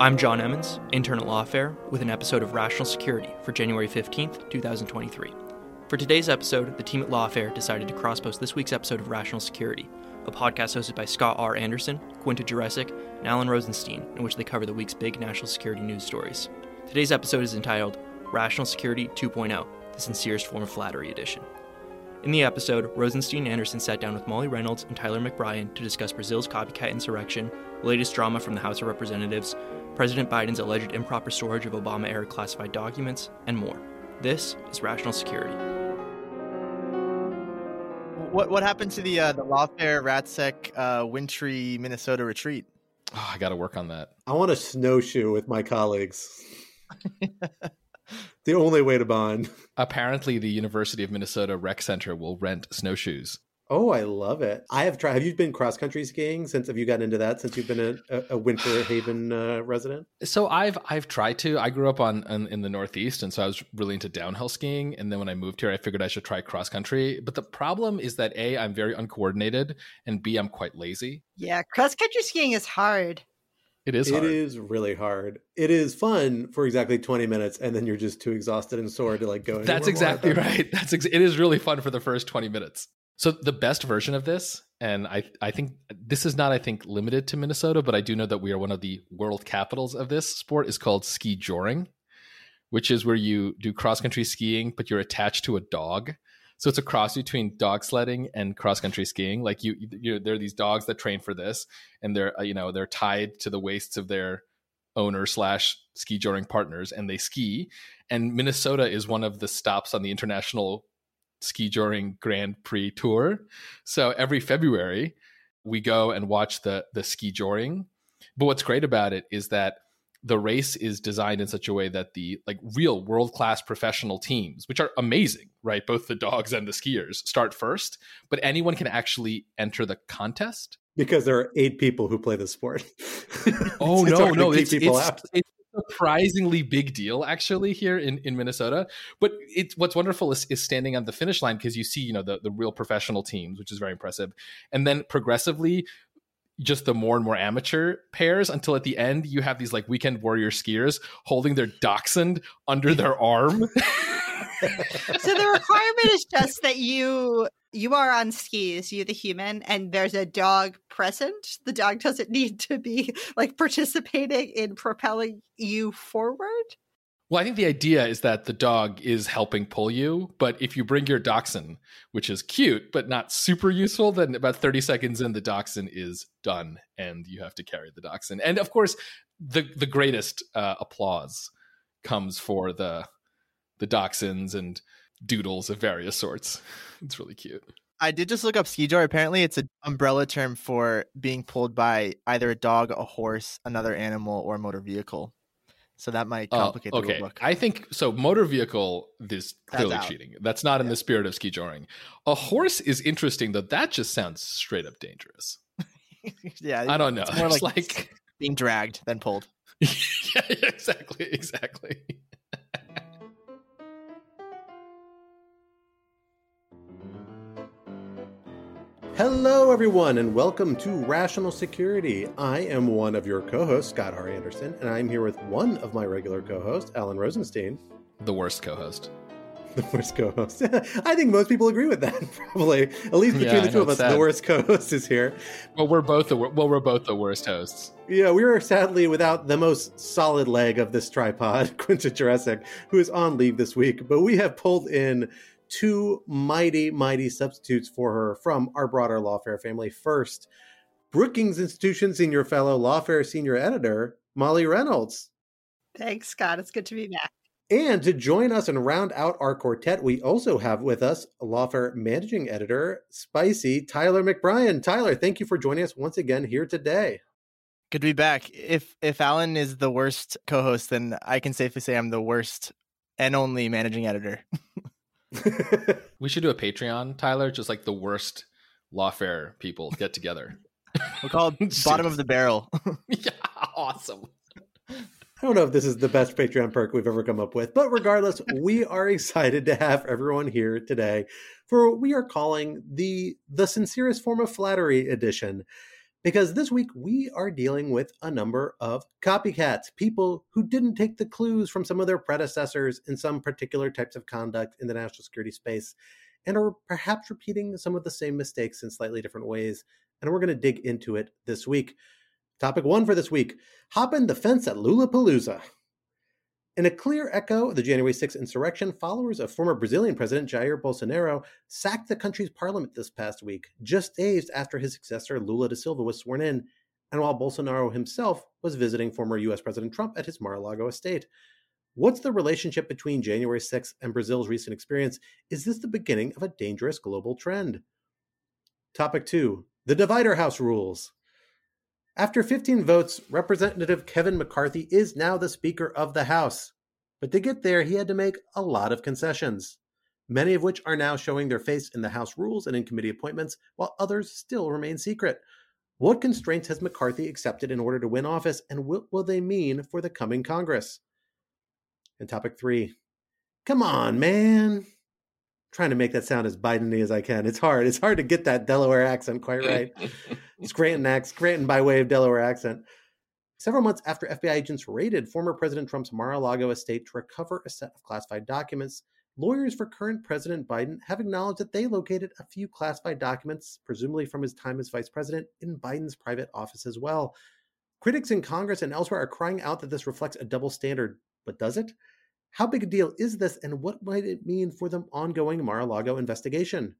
I'm John Emmons, intern at Lawfare, with an episode of Rational Security for January 15th, 2023. For today's episode, the team at Lawfare decided to cross post this week's episode of Rational Security, a podcast hosted by Scott R. Anderson, Quinta Jurecic, and Alan Rosenstein, in which they cover the week's big national security news stories. Today's episode is entitled Rational Security 2.0, the sincerest form of flattery edition. In the episode, Rosenstein and Anderson sat down with Molly Reynolds and Tyler McBrien to discuss Brazil's copycat insurrection, the latest drama from the House of Representatives, President Biden's alleged improper storage of Obama era classified documents, and more. This is Rational Security. What what happened to the uh, the Lawfare Ratsec uh, wintry Minnesota retreat? Oh, I got to work on that. I want to snowshoe with my colleagues. the only way to bond. Apparently, the University of Minnesota Rec Center will rent snowshoes. Oh, I love it. I have tried. Have you been cross country skiing since? Have you gotten into that since you've been a, a Winter Haven uh, resident? So I've I've tried to. I grew up on, on, in the Northeast, and so I was really into downhill skiing. And then when I moved here, I figured I should try cross country. But the problem is that a I'm very uncoordinated, and b I'm quite lazy. Yeah, cross country skiing is hard. It is. It hard. is really hard. It is fun for exactly twenty minutes, and then you're just too exhausted and sore to like go. That's exactly right. That's ex- it is really fun for the first twenty minutes. So the best version of this, and I I think this is not I think limited to Minnesota, but I do know that we are one of the world capitals of this sport is called ski joring, which is where you do cross country skiing, but you're attached to a dog. So it's a cross between dog sledding and cross country skiing. Like you, you there are these dogs that train for this, and they're uh, you know they're tied to the waists of their owner slash ski joring partners, and they ski. And Minnesota is one of the stops on the international ski joring Grand Prix tour. So every February we go and watch the the ski joring. But what's great about it is that the race is designed in such a way that the like real world class professional teams, which are amazing, right? Both the dogs and the skiers start first, but anyone can actually enter the contest because there are eight people who play the sport. oh no, no, it's, it's, it's, surprisingly big deal actually here in, in Minnesota. But it's what's wonderful is, is standing on the finish line because you see, you know, the, the real professional teams, which is very impressive. And then progressively just the more and more amateur pairs until at the end you have these like weekend warrior skiers holding their dachshund under their arm. so the requirement is just that you you are on skis, you the human, and there's a dog present. The dog doesn't need to be like participating in propelling you forward. Well, I think the idea is that the dog is helping pull you, but if you bring your dachshund, which is cute but not super useful, then about 30 seconds in, the dachshund is done and you have to carry the dachshund. And of course, the the greatest uh, applause comes for the the dachshunds and doodles of various sorts. It's really cute. I did just look up ski joy. Apparently, it's an umbrella term for being pulled by either a dog, a horse, another animal, or a motor vehicle. So that might Oh, complicate the okay. rule book. I think so. Motor vehicle is clearly cheating. That's not in Yeah. the spirit of ski joring. A horse is interesting, though. That just sounds straight up dangerous. yeah, I don't know. It's more It's like, like being dragged than pulled. yeah, exactly, exactly. Hello, everyone, and welcome to Rational Security. I am one of your co-hosts, Scott R. Anderson, and I'm here with one of my regular co-hosts, Alan Rosenstein. The worst co-host. the worst co-host. I think most people agree with that. Probably, at least between Yeah, the two know, of us, sad. the worst co-host is here. Well, we're both the well, we're both the worst hosts. Yeah, we are sadly without the most solid leg of this tripod, Quinta Jurecic, who is on leave this week. But we have pulled in two mighty, mighty substitutes for her from our broader Lawfare family. First, Brookings Institution Senior Fellow, Lawfare Senior Editor, Molly Reynolds. Thanks, Scott. It's good to be back. And to join us and round out our quartet, we also have with us Lawfare Managing Editor, Spicy Tyler McBrien. Tyler, thank you for joining us once again here today. Good to be back. If if Alan is the worst co-host, then I can safely say I'm the worst and only managing editor. We should do a Patreon, Tyler, just like the worst lawfare people get together. We'll call it bottom of the barrel. yeah, awesome. I don't know if this is the best Patreon perk we've ever come up with, but regardless, we are excited to have everyone here today for what we are calling the the sincerest form of flattery edition. Because this week we are dealing with a number of copycats, people who didn't take the clues from some of their predecessors in some particular types of conduct in the national security space and are perhaps repeating some of the same mistakes in slightly different ways. And we're going to dig into it this week. Topic one for this week hopping the fence at Lulapalooza. In a clear echo of the January 6th insurrection, followers of former Brazilian President Jair Bolsonaro sacked the country's parliament this past week, just days after his successor Lula da Silva was sworn in, and while Bolsonaro himself was visiting former US President Trump at his Mar a Lago estate. What's the relationship between January 6th and Brazil's recent experience? Is this the beginning of a dangerous global trend? Topic 2 The Divider House Rules. After 15 votes, Representative Kevin McCarthy is now the Speaker of the House. But to get there, he had to make a lot of concessions, many of which are now showing their face in the House rules and in committee appointments, while others still remain secret. What constraints has McCarthy accepted in order to win office, and what will they mean for the coming Congress? And topic three Come on, man. Trying to make that sound as Biden as I can. It's hard. It's hard to get that Delaware accent quite right. Scranton accent, Scranton by way of Delaware accent. Several months after FBI agents raided former President Trump's Mar-a-Lago estate to recover a set of classified documents, lawyers for current President Biden have acknowledged that they located a few classified documents, presumably from his time as vice president, in Biden's private office as well. Critics in Congress and elsewhere are crying out that this reflects a double standard, but does it? How big a deal is this, and what might it mean for the ongoing Mar a Lago investigation?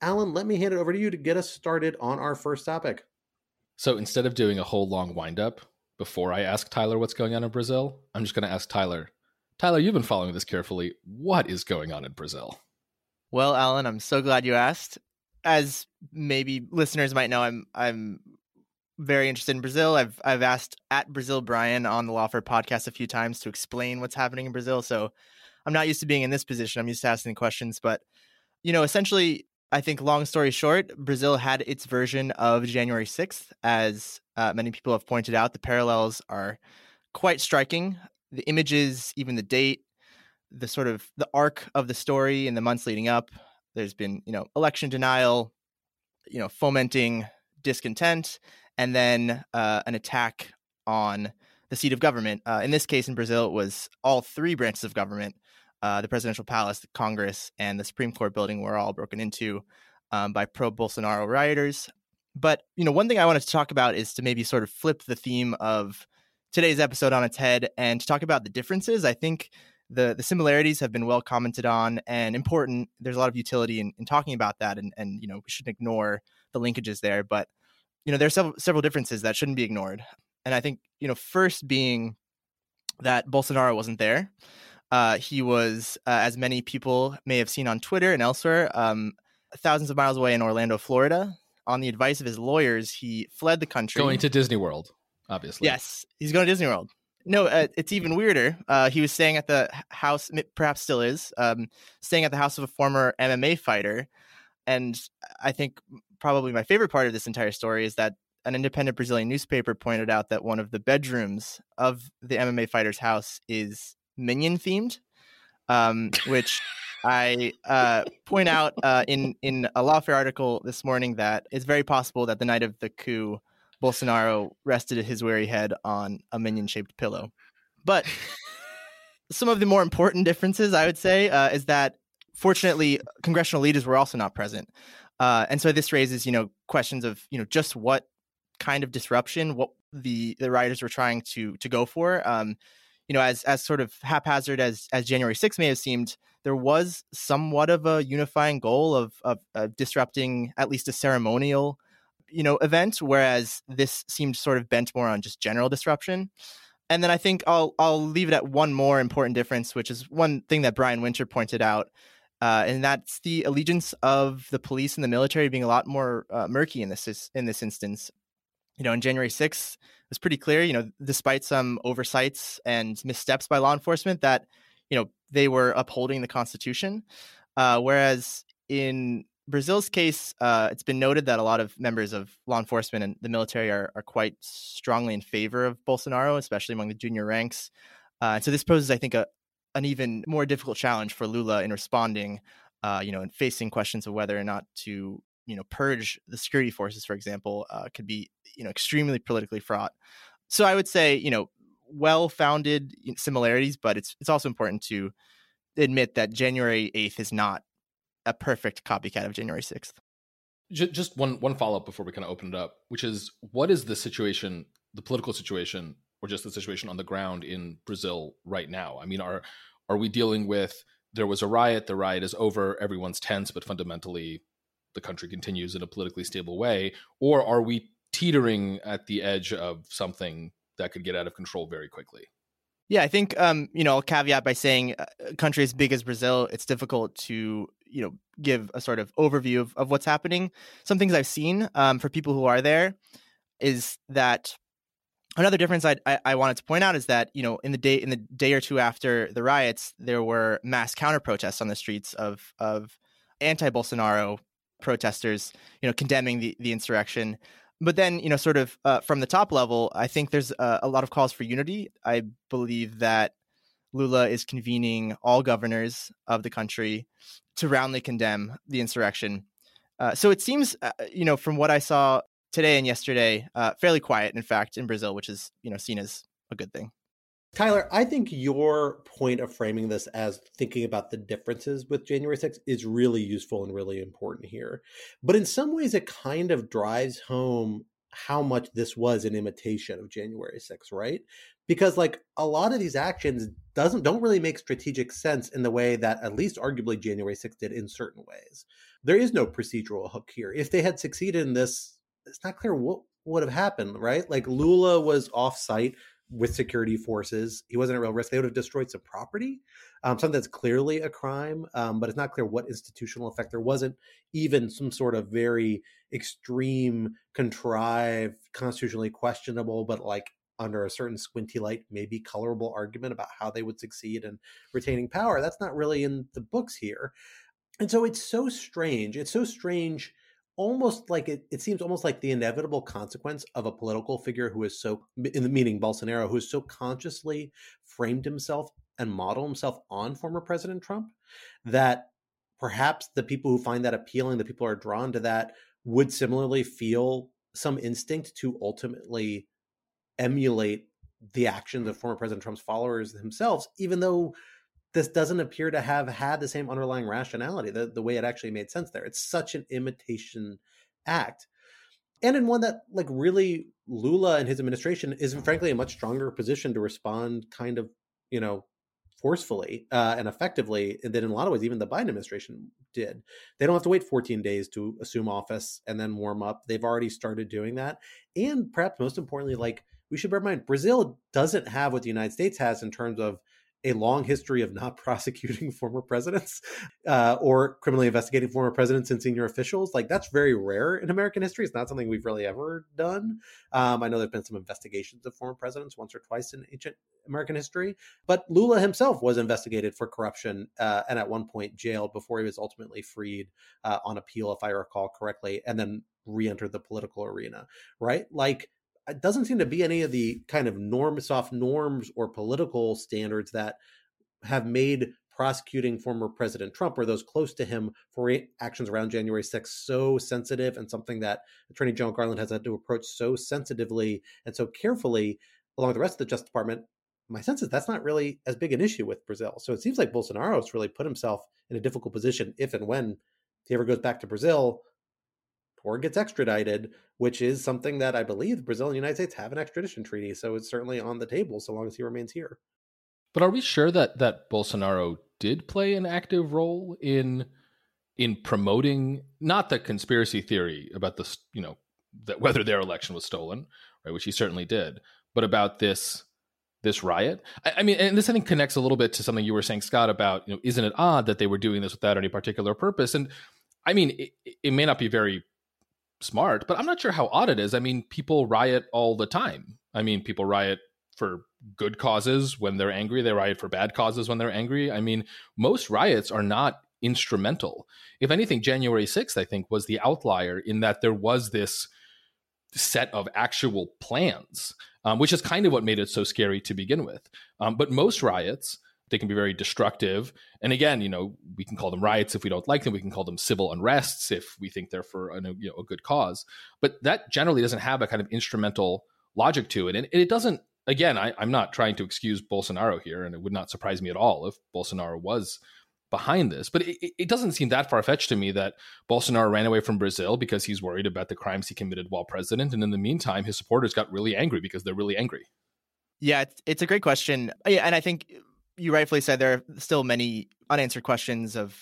Alan, let me hand it over to you to get us started on our first topic. So instead of doing a whole long windup before I ask Tyler what's going on in Brazil, I'm just going to ask Tyler. Tyler, you've been following this carefully. What is going on in Brazil? Well, Alan, I'm so glad you asked. As maybe listeners might know, I'm I'm very interested in Brazil. I've I've asked at Brazil Brian on the Lawfare podcast a few times to explain what's happening in Brazil. So I'm not used to being in this position. I'm used to asking questions. But you know, essentially, I think long story short, Brazil had its version of January 6th. As uh, many people have pointed out, the parallels are quite striking. The images, even the date, the sort of the arc of the story in the months leading up. There's been, you know, election denial, you know, fomenting discontent, and then uh, an attack on the seat of government. Uh, in this case, in Brazil, it was all three branches of government: uh, the presidential palace, the Congress, and the Supreme Court building were all broken into um, by pro-Bolsonaro rioters. But you know, one thing I wanted to talk about is to maybe sort of flip the theme of today's episode on its head and to talk about the differences. I think the the similarities have been well commented on and important. There's a lot of utility in, in talking about that, and and you know we shouldn't ignore the linkages there. But you know there's several several differences that shouldn't be ignored. And I think you know first being that Bolsonaro wasn't there. Uh, he was, uh, as many people may have seen on Twitter and elsewhere, um, thousands of miles away in Orlando, Florida. On the advice of his lawyers, he fled the country. Going to Disney World, obviously. Yes, he's going to Disney World. No, uh, it's even weirder. Uh, he was staying at the house, perhaps still is, um, staying at the house of a former MMA fighter. And I think probably my favorite part of this entire story is that an independent Brazilian newspaper pointed out that one of the bedrooms of the MMA fighter's house is minion themed, um, which I uh, point out uh, in in a lawfare article this morning that it's very possible that the night of the coup, Bolsonaro rested his weary head on a minion shaped pillow. But some of the more important differences, I would say, uh, is that fortunately, congressional leaders were also not present. Uh, and so this raises, you know, questions of, you know, just what kind of disruption, what the the rioters were trying to to go for. Um, you know, as as sort of haphazard as as January 6th may have seemed, there was somewhat of a unifying goal of, of, of disrupting at least a ceremonial, you know, event, whereas this seemed sort of bent more on just general disruption. And then I think I'll I'll leave it at one more important difference, which is one thing that Brian Winter pointed out, uh, and that's the allegiance of the police and the military being a lot more uh, murky in this in this instance. You know, on January 6th, it was pretty clear, you know, despite some oversights and missteps by law enforcement, that you know they were upholding the Constitution. Uh, whereas in Brazil's case, uh, it's been noted that a lot of members of law enforcement and the military are, are quite strongly in favor of Bolsonaro, especially among the junior ranks. Uh, so this poses, I think, a an even more difficult challenge for Lula in responding, uh, you know, and facing questions of whether or not to you know purge the security forces, for example, uh, could be you know extremely politically fraught. So I would say you know well-founded similarities, but it's it's also important to admit that January eighth is not a perfect copycat of January sixth. Just one one follow up before we kind of open it up, which is what is the situation, the political situation, or just the situation on the ground in Brazil right now? I mean, are are we dealing with there was a riot, the riot is over, everyone's tense, but fundamentally the country continues in a politically stable way? Or are we teetering at the edge of something that could get out of control very quickly? Yeah, I think um, you know, I'll caveat by saying uh, a country as big as Brazil, it's difficult to you know give a sort of overview of, of what's happening. Some things I've seen um, for people who are there is that another difference I, I, I wanted to point out is that you know in the day in the day or two after the riots, there were mass counter protests on the streets of of anti-Bolsonaro protesters, you know, condemning the, the insurrection. But then, you know, sort of uh, from the top level, I think there's uh, a lot of calls for unity. I believe that Lula is convening all governors of the country to roundly condemn the insurrection. Uh, so it seems, uh, you know, from what I saw today and yesterday, uh, fairly quiet, in fact, in Brazil, which is, you know, seen as a good thing. Tyler, I think your point of framing this as thinking about the differences with January 6th is really useful and really important here. But in some ways, it kind of drives home how much this was an imitation of January 6th, right? Because like a lot of these actions doesn't don't really make strategic sense in the way that at least arguably January 6th did in certain ways. There is no procedural hook here. If they had succeeded in this, it's not clear what would have happened, right? Like Lula was off site with security forces. He wasn't at real risk. They would have destroyed some property, um, something that's clearly a crime, um, but it's not clear what institutional effect. There wasn't even some sort of very extreme, contrived, constitutionally questionable, but like under a certain squinty light, maybe colorable argument about how they would succeed in retaining power. That's not really in the books here. And so it's so strange. It's so strange almost like it, it seems almost like the inevitable consequence of a political figure who is so in the meaning Bolsonaro who is so consciously framed himself and modeled himself on former President Trump that perhaps the people who find that appealing, the people who are drawn to that, would similarly feel some instinct to ultimately emulate the actions of former President Trump's followers themselves, even though this doesn't appear to have had the same underlying rationality, the, the way it actually made sense there. It's such an imitation act. And in one that, like, really, Lula and his administration is frankly a much stronger position to respond kind of, you know, forcefully uh, and effectively than in a lot of ways even the Biden administration did. They don't have to wait 14 days to assume office and then warm up. They've already started doing that. And perhaps most importantly, like we should bear in mind, Brazil doesn't have what the United States has in terms of a long history of not prosecuting former presidents uh, or criminally investigating former presidents and senior officials. Like that's very rare in American history. It's not something we've really ever done. Um, I know there's been some investigations of former presidents once or twice in ancient American history, but Lula himself was investigated for corruption uh, and at one point jailed before he was ultimately freed uh, on appeal, if I recall correctly, and then re-entered the political arena. Right, like it doesn't seem to be any of the kind of norm soft norms or political standards that have made prosecuting former President Trump or those close to him for actions around January 6th so sensitive and something that Attorney General Garland has had to approach so sensitively and so carefully, along with the rest of the Justice Department, my sense is that's not really as big an issue with Brazil. So it seems like Bolsonaro has really put himself in a difficult position if and when he ever goes back to Brazil or gets extradited, which is something that I believe Brazil and the United States have an extradition treaty. So it's certainly on the table so long as he remains here. But are we sure that that Bolsonaro did play an active role in in promoting not the conspiracy theory about this, you know, that whether their election was stolen, right, which he certainly did, but about this this riot. I, I, mean, and this I think connects a little bit to something you were saying, Scott, about you know, isn't it odd that they were doing this without any particular purpose? And I mean, it, it may not be very smart, but I'm not sure how odd it is. I mean, people riot all the time. I mean, people riot for good causes when they're angry. They riot for bad causes when they're angry. I mean, most riots are not instrumental. If anything, January 6th, I think, was the outlier in that there was this set of actual plans, um, which is kind of what made it so scary to begin with. Um, but most riots, they can be very destructive. And again, you know, we can call them riots if we don't like them. We can call them civil unrests if we think they're for a, you know, a good cause. But that generally doesn't have a kind of instrumental logic to it. And it doesn't, again, I, I'm not trying to excuse Bolsonaro here, and it would not surprise me at all if Bolsonaro was behind this. But it, it doesn't seem that far fetched to me that Bolsonaro ran away from Brazil because he's worried about the crimes he committed while president. And in the meantime, his supporters got really angry because they're really angry. Yeah, it's, it's a great question. And I think you rightfully said there are still many unanswered questions of,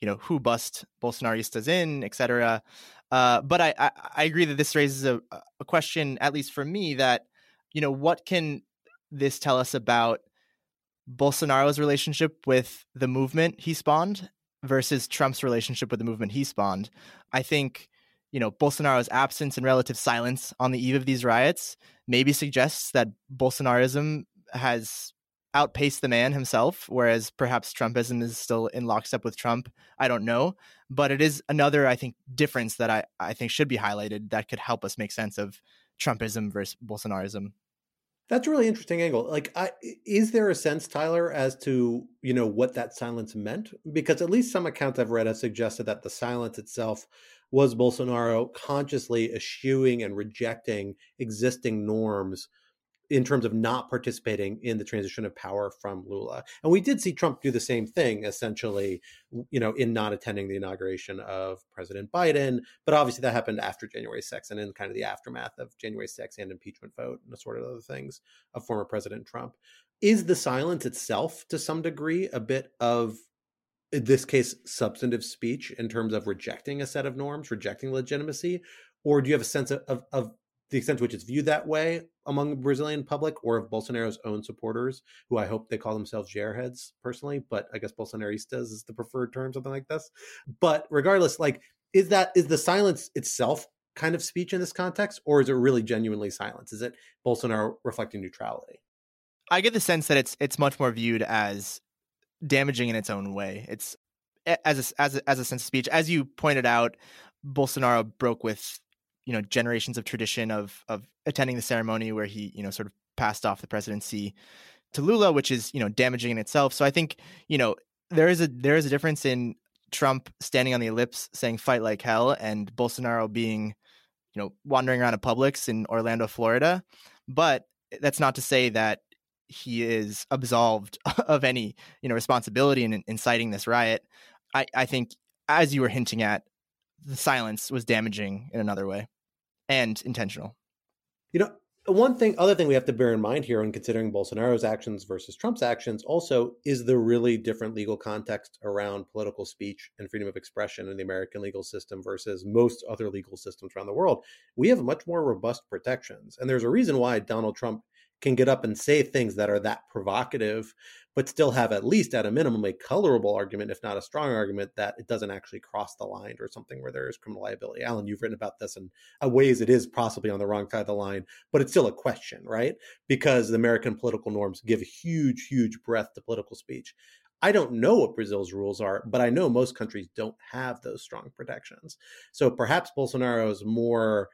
you know, who bust Bolsonaristas in, etc. Uh, but I, I, I, agree that this raises a, a question, at least for me, that, you know, what can this tell us about Bolsonaro's relationship with the movement he spawned versus Trump's relationship with the movement he spawned. I think, you know, Bolsonaro's absence and relative silence on the eve of these riots maybe suggests that Bolsonarism has outpaced the man himself, whereas perhaps Trumpism is still in lockstep with Trump. I don't know. But it is another, I think, difference that I, I think should be highlighted that could help us make sense of Trumpism versus Bolsonarism. That's a really interesting angle. Like, I, is there a sense, Tyler, as to you know what that silence meant? Because at least some accounts I've read have suggested that the silence itself was Bolsonaro consciously eschewing and rejecting existing norms in terms of not participating in the transition of power from Lula. And we did see Trump do the same thing, essentially, you know, in not attending the inauguration of President Biden. But obviously, that happened after January 6th and in kind of the aftermath of January 6th and impeachment vote and a sort of other things of former President Trump. Is the silence itself, to some degree, a bit of in this case, substantive speech in terms of rejecting a set of norms, rejecting legitimacy? Or do you have a sense of, of, of the extent to which it's viewed that way among the Brazilian public or of Bolsonaro's own supporters, who I hope they call themselves gearheads personally, but I guess Bolsonaristas is the preferred term, something like this. But regardless, like, is that is the silence itself kind of speech in this context, or is it really genuinely silence? Is it Bolsonaro reflecting neutrality? I get the sense that it's it's much more viewed as damaging in its own way. It's as a, as a, as a sense of speech, as you pointed out, Bolsonaro broke with you know generations of tradition of of attending the ceremony where he you know sort of passed off the presidency to Lula, which is you know damaging in itself. So I think you know there is a there is a difference in Trump standing on the ellipse saying "fight like hell" and Bolsonaro being you know wandering around a Publix in Orlando, Florida. But that's not to say that he is absolved of any you know responsibility in inciting this riot. I, I think, as you were hinting at, the silence was damaging in another way and intentional. You know, one thing, other thing we have to bear in mind here when considering Bolsonaro's actions versus Trump's actions also is the really different legal context around political speech and freedom of expression in the American legal system versus most other legal systems around the world. We have much more robust protections. And there's a reason why Donald Trump can get up and say things that are that provocative, but still have at least at a minimum a colorable argument, if not a strong argument, that it doesn't actually cross the line or something where there is criminal liability. Alan, you've written about this in ways it is possibly on the wrong side of the line, but it's still a question, right? Because the American political norms give huge, huge breadth to political speech. I don't know what Brazil's rules are, but I know most countries don't have those strong protections. So perhaps Bolsonaro's more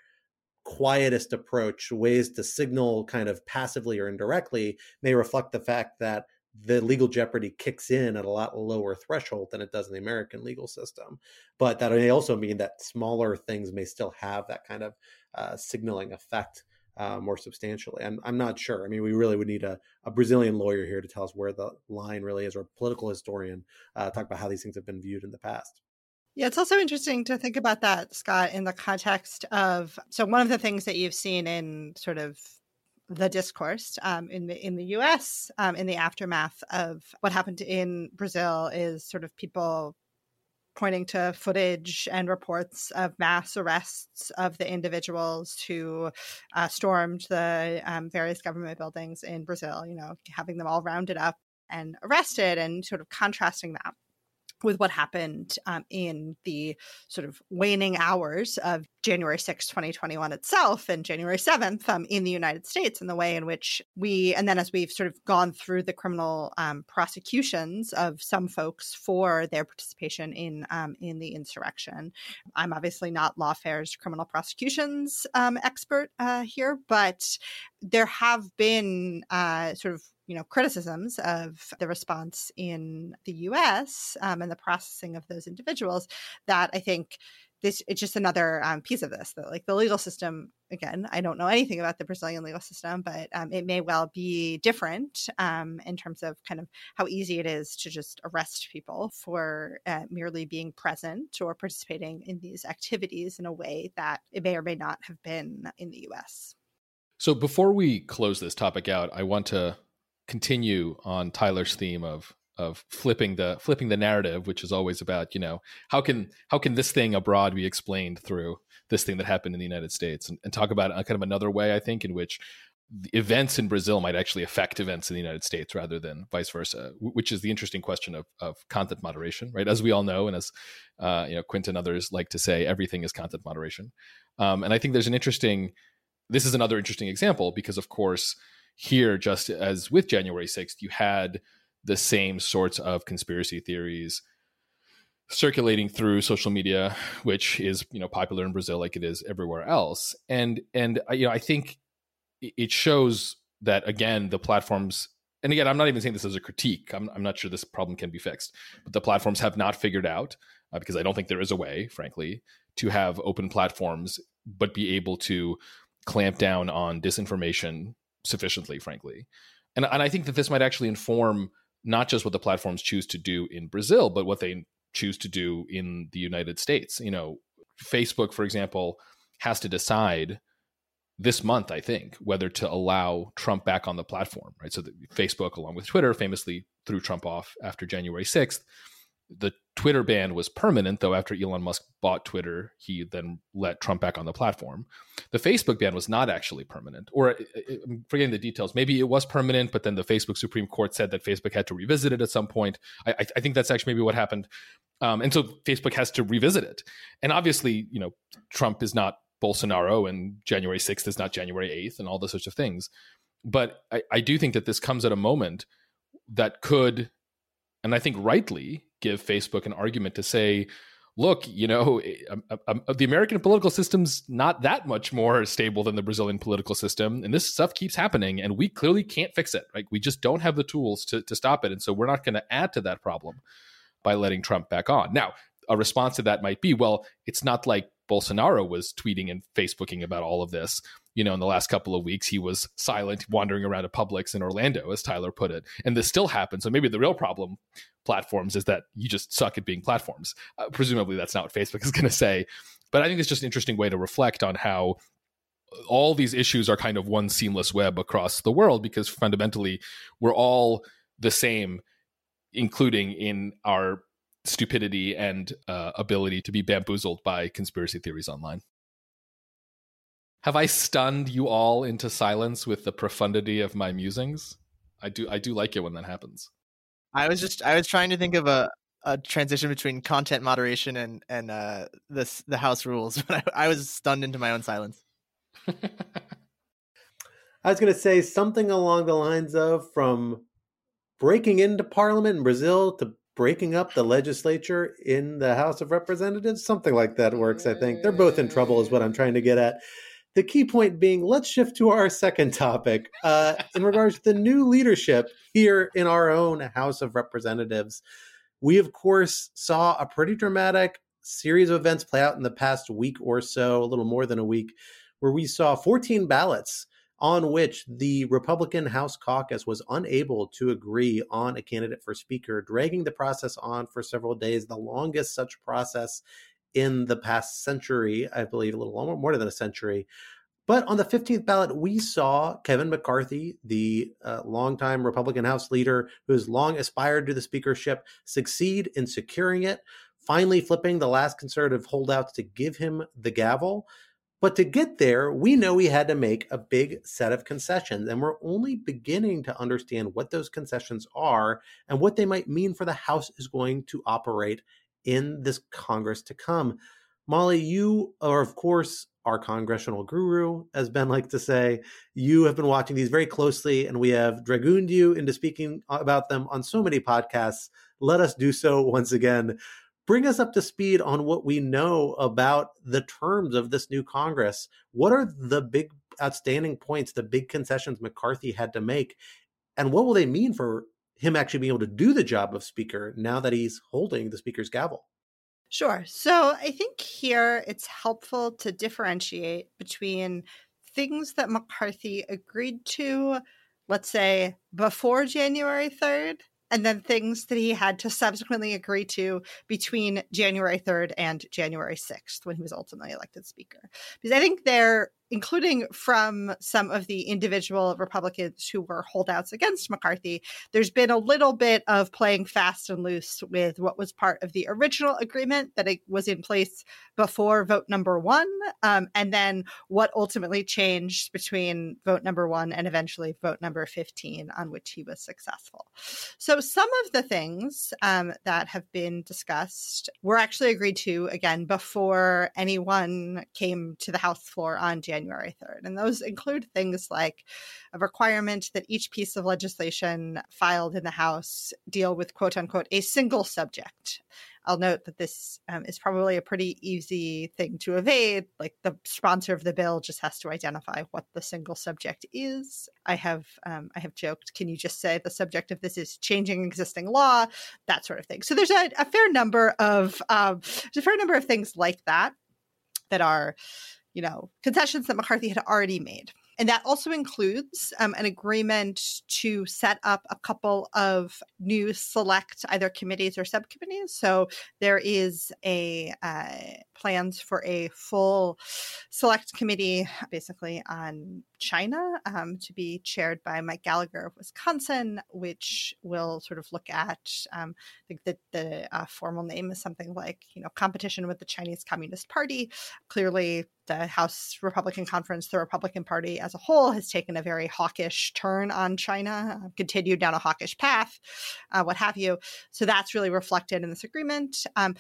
quietest approach, ways to signal kind of passively or indirectly, may reflect the fact that the legal jeopardy kicks in at a lot lower threshold than it does in the American legal system. But that may also mean that smaller things may still have that kind of uh, signaling effect uh, more substantially. I'm, I'm not sure. I mean, we really would need a, a Brazilian lawyer here to tell us where the line really is, or a political historian uh, talk about how these things have been viewed in the past. Yeah, it's also interesting to think about that, Scott, in the context of so one of the things that you've seen in sort of the discourse um, in the in the U.S. Um, in the aftermath of what happened in Brazil is sort of people pointing to footage and reports of mass arrests of the individuals who uh, stormed the um, various government buildings in Brazil. You know, having them all rounded up and arrested, and sort of contrasting that with what happened um, in the sort of waning hours of January 6, 2021 itself and January 7th um, in the United States and the way in which we, and then as we've sort of gone through the criminal um, prosecutions of some folks for their participation in, um, in the insurrection. I'm obviously not Lawfare's criminal prosecutions um, expert uh, here, but there have been uh, sort of you know criticisms of the response in the U.S. Um, and the processing of those individuals that I think this it's just another um, piece of this that like the legal system again i don't know anything about the brazilian legal system but um, it may well be different um, in terms of kind of how easy it is to just arrest people for uh, merely being present or participating in these activities in a way that it may or may not have been in the us so before we close this topic out i want to continue on Tyler's theme of of flipping the flipping the narrative, which is always about you know how can how can this thing abroad be explained through this thing that happened in the United States, and, and talk about kind of another way I think in which events in Brazil might actually affect events in the United States rather than vice versa, which is the interesting question of, of content moderation, right? As we all know, and as uh, you know, Quint and others like to say, everything is content moderation. Um, and I think there's an interesting. This is another interesting example because, of course, here, just as with January 6th, you had the same sorts of conspiracy theories circulating through social media, which is you know popular in Brazil like it is everywhere else. And and uh, you know I think it shows that again the platforms. And again, I'm not even saying this as a critique. I'm, I'm not sure this problem can be fixed, but the platforms have not figured out uh, because I don't think there is a way, frankly, to have open platforms but be able to clamp down on disinformation sufficiently, frankly. And, and I think that this might actually inform not just what the platforms choose to do in Brazil, but what they choose to do in the United States. You know, Facebook, for example, has to decide this month, I think, whether to allow Trump back on the platform, right? So Facebook, along with Twitter, famously threw Trump off after January 6th the Twitter ban was permanent, though after Elon Musk bought Twitter, he then let Trump back on the platform. The Facebook ban was not actually permanent, or uh, uh, I'm forgetting the details. Maybe it was permanent, but then the Facebook Supreme Court said that Facebook had to revisit it at some point. I, I think that's actually maybe what happened. Um, and so Facebook has to revisit it. And obviously, you know, Trump is not Bolsonaro and January 6th is not January 8th and all those sorts of things. But I, I do think that this comes at a moment that could, and I think rightly, give Facebook an argument to say, look, you know, um, um, um, the American political system's not that much more stable than the Brazilian political system, and this stuff keeps happening, and we clearly can't fix it. Like we just don't have the tools to to stop it, and so we're not going to add to that problem by letting Trump back on. Now, a response to that might be, well, it's not like Bolsonaro was tweeting and Facebooking about all of this. You know, in the last couple of weeks, he was silent, wandering around a Publix in Orlando, as Tyler put it. And this still happens. So maybe the real problem, platforms, is that you just suck at being platforms. Uh, presumably, that's not what Facebook is going to say. But I think it's just an interesting way to reflect on how all these issues are kind of one seamless web across the world because fundamentally we're all the same, including in our stupidity and uh, ability to be bamboozled by conspiracy theories online. Have I stunned you all into silence with the profundity of my musings? I do I do like it when that happens. I was just I was trying to think of a, a transition between content moderation and and uh, this the house rules, but I, I was stunned into my own silence. I was going to say something along the lines of from breaking into parliament in Brazil to breaking up the legislature in the House of Representatives. Something like that works, I think. They're both in trouble, is what I'm trying to get at. The key point being, let's shift to our second topic uh, in regards to the new leadership here in our own House of Representatives. We, of course, saw a pretty dramatic series of events play out in the past week or so, a little more than a week, where we saw 14 ballots on which the Republican House caucus was unable to agree on a candidate for Speaker, dragging the process on for several days, the longest such process in the past century, I believe, a little more than a century. But on the 15th ballot, we saw Kevin McCarthy, the uh, longtime Republican House leader who has long aspired to the speakership, succeed in securing it, finally flipping the last conservative holdouts to give him the gavel. But to get there, we know he had to make a big set of concessions, and we're only beginning to understand what those concessions are and what they might mean for the House is going to operate in this Congress to come. Molly, you are, of course, our congressional guru, as Ben likes to say. You have been watching these very closely, and we have dragooned you into speaking about them on so many podcasts. Let us do so once again bring us up to speed on what we know about the terms of this new Congress. What are the big outstanding points, the big concessions McCarthy had to make, and what will they mean for him actually being able to do the job of Speaker now that he's holding the Speaker's gavel? Sure. So I think here it's helpful to differentiate between things that McCarthy agreed to, let's say, before January 3rd, and then things that he had to subsequently agree to between January 3rd and January 6th when he was ultimately elected speaker. Because I think they're including from some of the individual Republicans who were holdouts against McCarthy, there's been a little bit of playing fast and loose with what was part of the original agreement that it was in place before vote number one, um, and then what ultimately changed between vote number one and eventually vote number 15, on which he was successful. So some of the things um, that have been discussed were actually agreed to again before anyone came to the House floor on January. January 3rd. And those include things like a requirement that each piece of legislation filed in the House deal with quote unquote a single subject. I'll note that this um, is probably a pretty easy thing to evade. Like the sponsor of the bill just has to identify what the single subject is. I have um, I have joked, can you just say the subject of this is changing existing law, that sort of thing. So there's a, a fair number of um, there's a fair number of things like that that are you know, concessions that McCarthy had already made. And that also includes um, an agreement to set up a couple of new select either committees or subcommittees. So there is a uh, plans for a full select committee, basically on China, um, to be chaired by Mike Gallagher of Wisconsin, which will sort of look at. Um, the uh, formal name is something like you know competition with the Chinese Communist Party. Clearly, the House Republican Conference, the Republican Party as a whole, has taken a very hawkish turn on China, uh, continued down a hawkish path, uh, what have you. So that's really reflected in this agreement. Um,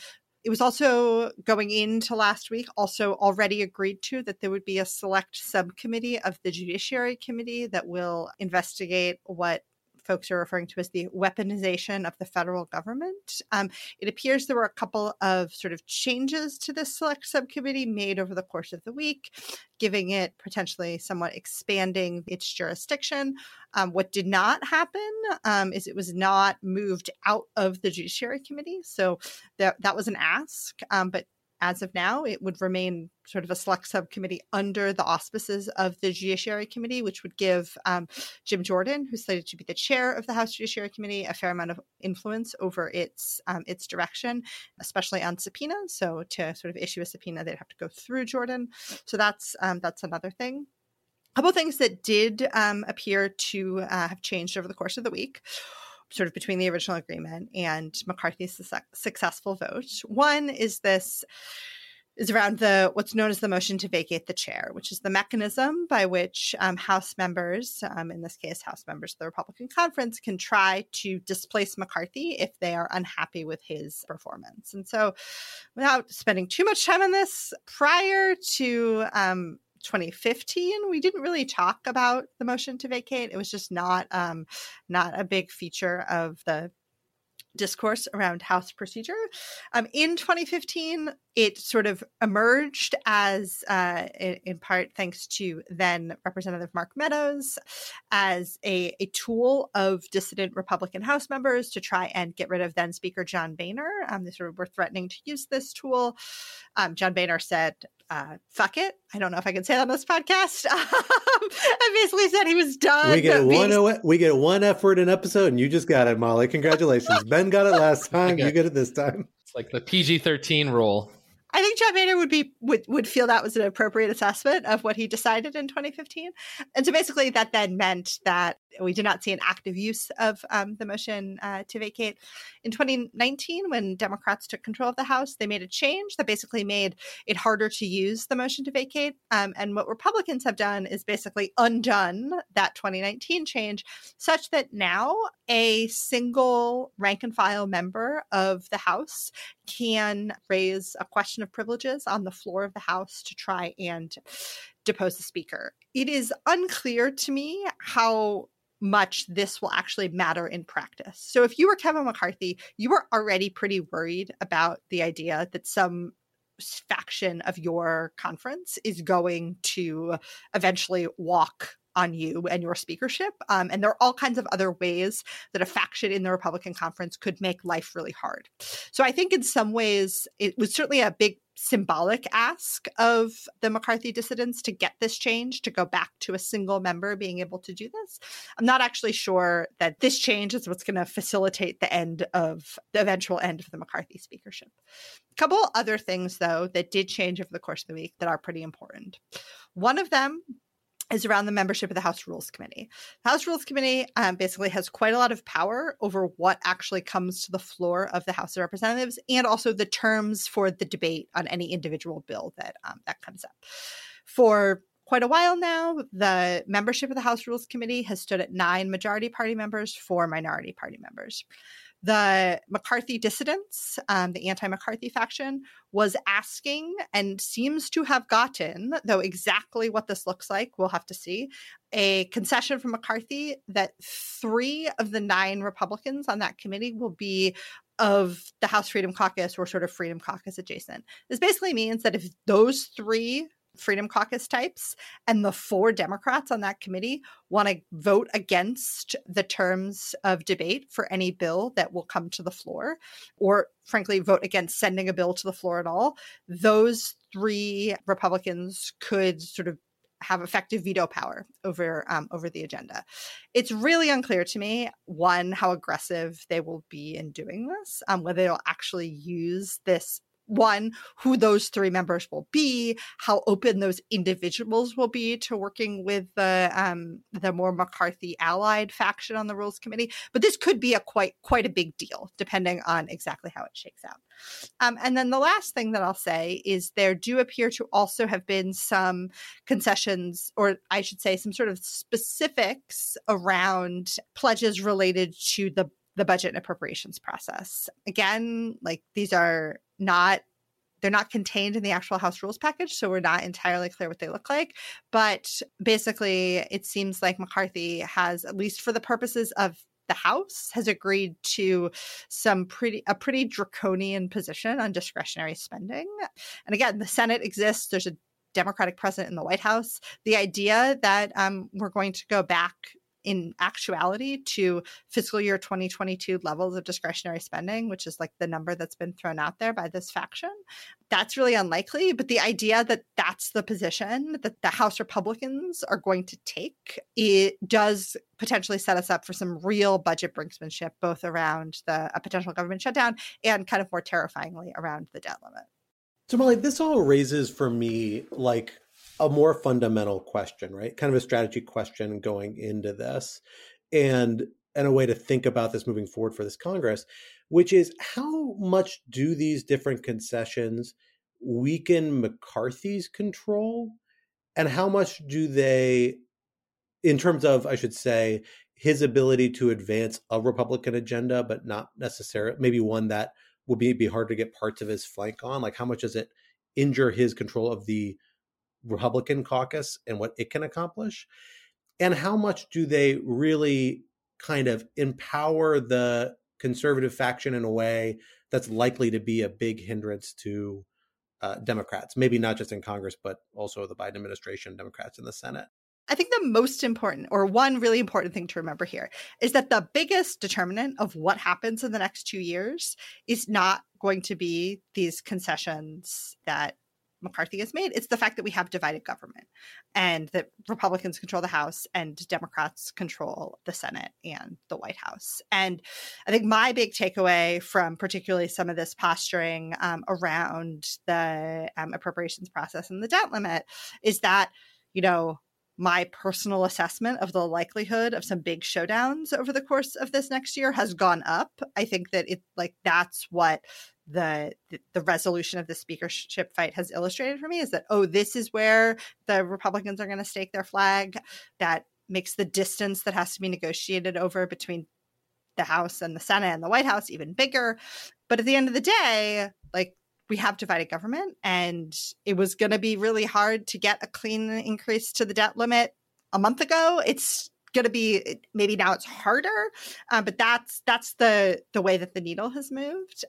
it was also going into last week, also already agreed to that there would be a select subcommittee of the Judiciary Committee that will investigate what folks are referring to as the weaponization of the federal government. Um, it appears there were a couple of sort of changes to this select subcommittee made over the course of the week, giving it potentially somewhat expanding its jurisdiction. Um, what did not happen um, is it was not moved out of the Judiciary Committee. So that, that was an ask, um, but as of now, it would remain sort of a select subcommittee under the auspices of the Judiciary Committee, which would give um, Jim Jordan, who's slated to be the chair of the House Judiciary Committee, a fair amount of influence over its um, its direction, especially on subpoenas. So to sort of issue a subpoena, they'd have to go through Jordan. So that's um, that's another thing. A couple things that did um, appear to uh, have changed over the course of the week sort of between the original agreement and McCarthy's su- successful vote. One is this is around the what's known as the motion to vacate the chair, which is the mechanism by which um, House members, um, in this case, House members of the Republican conference, can try to displace McCarthy if they are unhappy with his performance. And so, without spending too much time on this, prior to um, 2015 we didn't really talk about the motion to vacate. It was just not um not a big feature of the discourse around house procedure. Um, in 2015 it sort of emerged as uh, in, part thanks to then representative mark meadows as a, a tool of dissident republican house members to try and get rid of then speaker john boehner. Um, they sort of were threatening to use this tool. Um, john boehner said uh, fuck it. I don't know if I can say that on this podcast. I basically said he was done. We get one being- o- we get one F word an episode, and you just got it, Molly. Congratulations. ben got it last time. Okay. You get it this time. It's like the PG 13 rule. I think John Boehner would be would would feel that was an appropriate assessment of what he decided in 2015, and so basically that then meant that we did not see an active use of um, the motion uh, to vacate. In 2019, when Democrats took control of the House, they made a change that basically made it harder to use the motion to vacate. Um, and what Republicans have done is basically undone that 2019 change, such that now a single rank and file member of the House can raise a question of privileges on the floor of the House to try and depose the Speaker. It is unclear to me how much this will actually matter in practice. So if you were Kevin McCarthy, you were already pretty worried about the idea that some faction of your conference is going to eventually walk on you and your speakership. Um, and there are all kinds of other ways that a faction in the Republican conference could make life really hard. So I think in some ways it was certainly a big symbolic ask of the McCarthy dissidents to get this change, to go back to a single member being able to do this. I'm not actually sure that this change is what's going to facilitate the end of the eventual end of the McCarthy speakership. A couple other things, though, that did change over the course of the week that are pretty important. One of them is around the membership of the House Rules Committee. The House Rules Committee um, basically has quite a lot of power over what actually comes to the floor of the House of Representatives, and also the terms for the debate on any individual bill that um, that comes up. For quite a while now, the membership of the House Rules Committee has stood at nine majority party members, four minority party members the McCarthy dissidents, um, the anti McCarthy faction, was asking and seems to have gotten, though exactly what this looks like, we'll have to see, a concession from McCarthy that three of the nine Republicans on that committee will be of the House Freedom Caucus or sort of Freedom Caucus adjacent. This basically means that if those three Freedom Caucus types, and the four Democrats on that committee want to vote against the terms of debate for any bill that will come to the floor, or frankly, vote against sending a bill to the floor at all. Those three Republicans could sort of have effective veto power over um, over the agenda. It's really unclear to me one how aggressive they will be in doing this, um, whether they'll actually use this one who those three members will be how open those individuals will be to working with the um, the more mccarthy allied faction on the rules committee. But this could be a quite quite a big deal depending on exactly how it shakes out. Um, and then the last thing that i'll say is there do appear to also have been some concessions or i should say some sort of specifics around pledges related to the the budget and appropriations process. Again, like these are not they're not contained in the actual house rules package so we're not entirely clear what they look like but basically it seems like mccarthy has at least for the purposes of the house has agreed to some pretty a pretty draconian position on discretionary spending and again the senate exists there's a democratic president in the white house the idea that um, we're going to go back in actuality to fiscal year 2022 levels of discretionary spending, which is like the number that's been thrown out there by this faction. That's really unlikely. But the idea that that's the position that the House Republicans are going to take, it does potentially set us up for some real budget brinksmanship, both around the a potential government shutdown and kind of more terrifyingly around the debt limit. So, Molly, this all raises for me like a more fundamental question, right? Kind of a strategy question going into this, and and a way to think about this moving forward for this Congress, which is how much do these different concessions weaken McCarthy's control, and how much do they, in terms of, I should say, his ability to advance a Republican agenda, but not necessarily maybe one that would be, be hard to get parts of his flank on? Like, how much does it injure his control of the Republican caucus and what it can accomplish? And how much do they really kind of empower the conservative faction in a way that's likely to be a big hindrance to uh, Democrats, maybe not just in Congress, but also the Biden administration, Democrats in the Senate? I think the most important, or one really important thing to remember here, is that the biggest determinant of what happens in the next two years is not going to be these concessions that McCarthy has made. It's the fact that we have divided government and that Republicans control the House and Democrats control the Senate and the White House. And I think my big takeaway from particularly some of this posturing um, around the um, appropriations process and the debt limit is that, you know, my personal assessment of the likelihood of some big showdowns over the course of this next year has gone up. I think that it like that's what the the resolution of the speakership fight has illustrated for me is that oh this is where the republicans are going to stake their flag. That makes the distance that has to be negotiated over between the house and the senate and the white house even bigger. But at the end of the day like we have divided government and it was going to be really hard to get a clean increase to the debt limit a month ago. It's going to be maybe now it's harder uh, but that's that's the the way that the needle has moved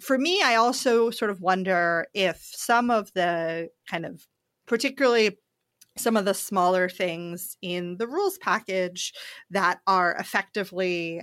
for me, I also sort of wonder if some of the kind of particularly some of the smaller things in the rules package that are effectively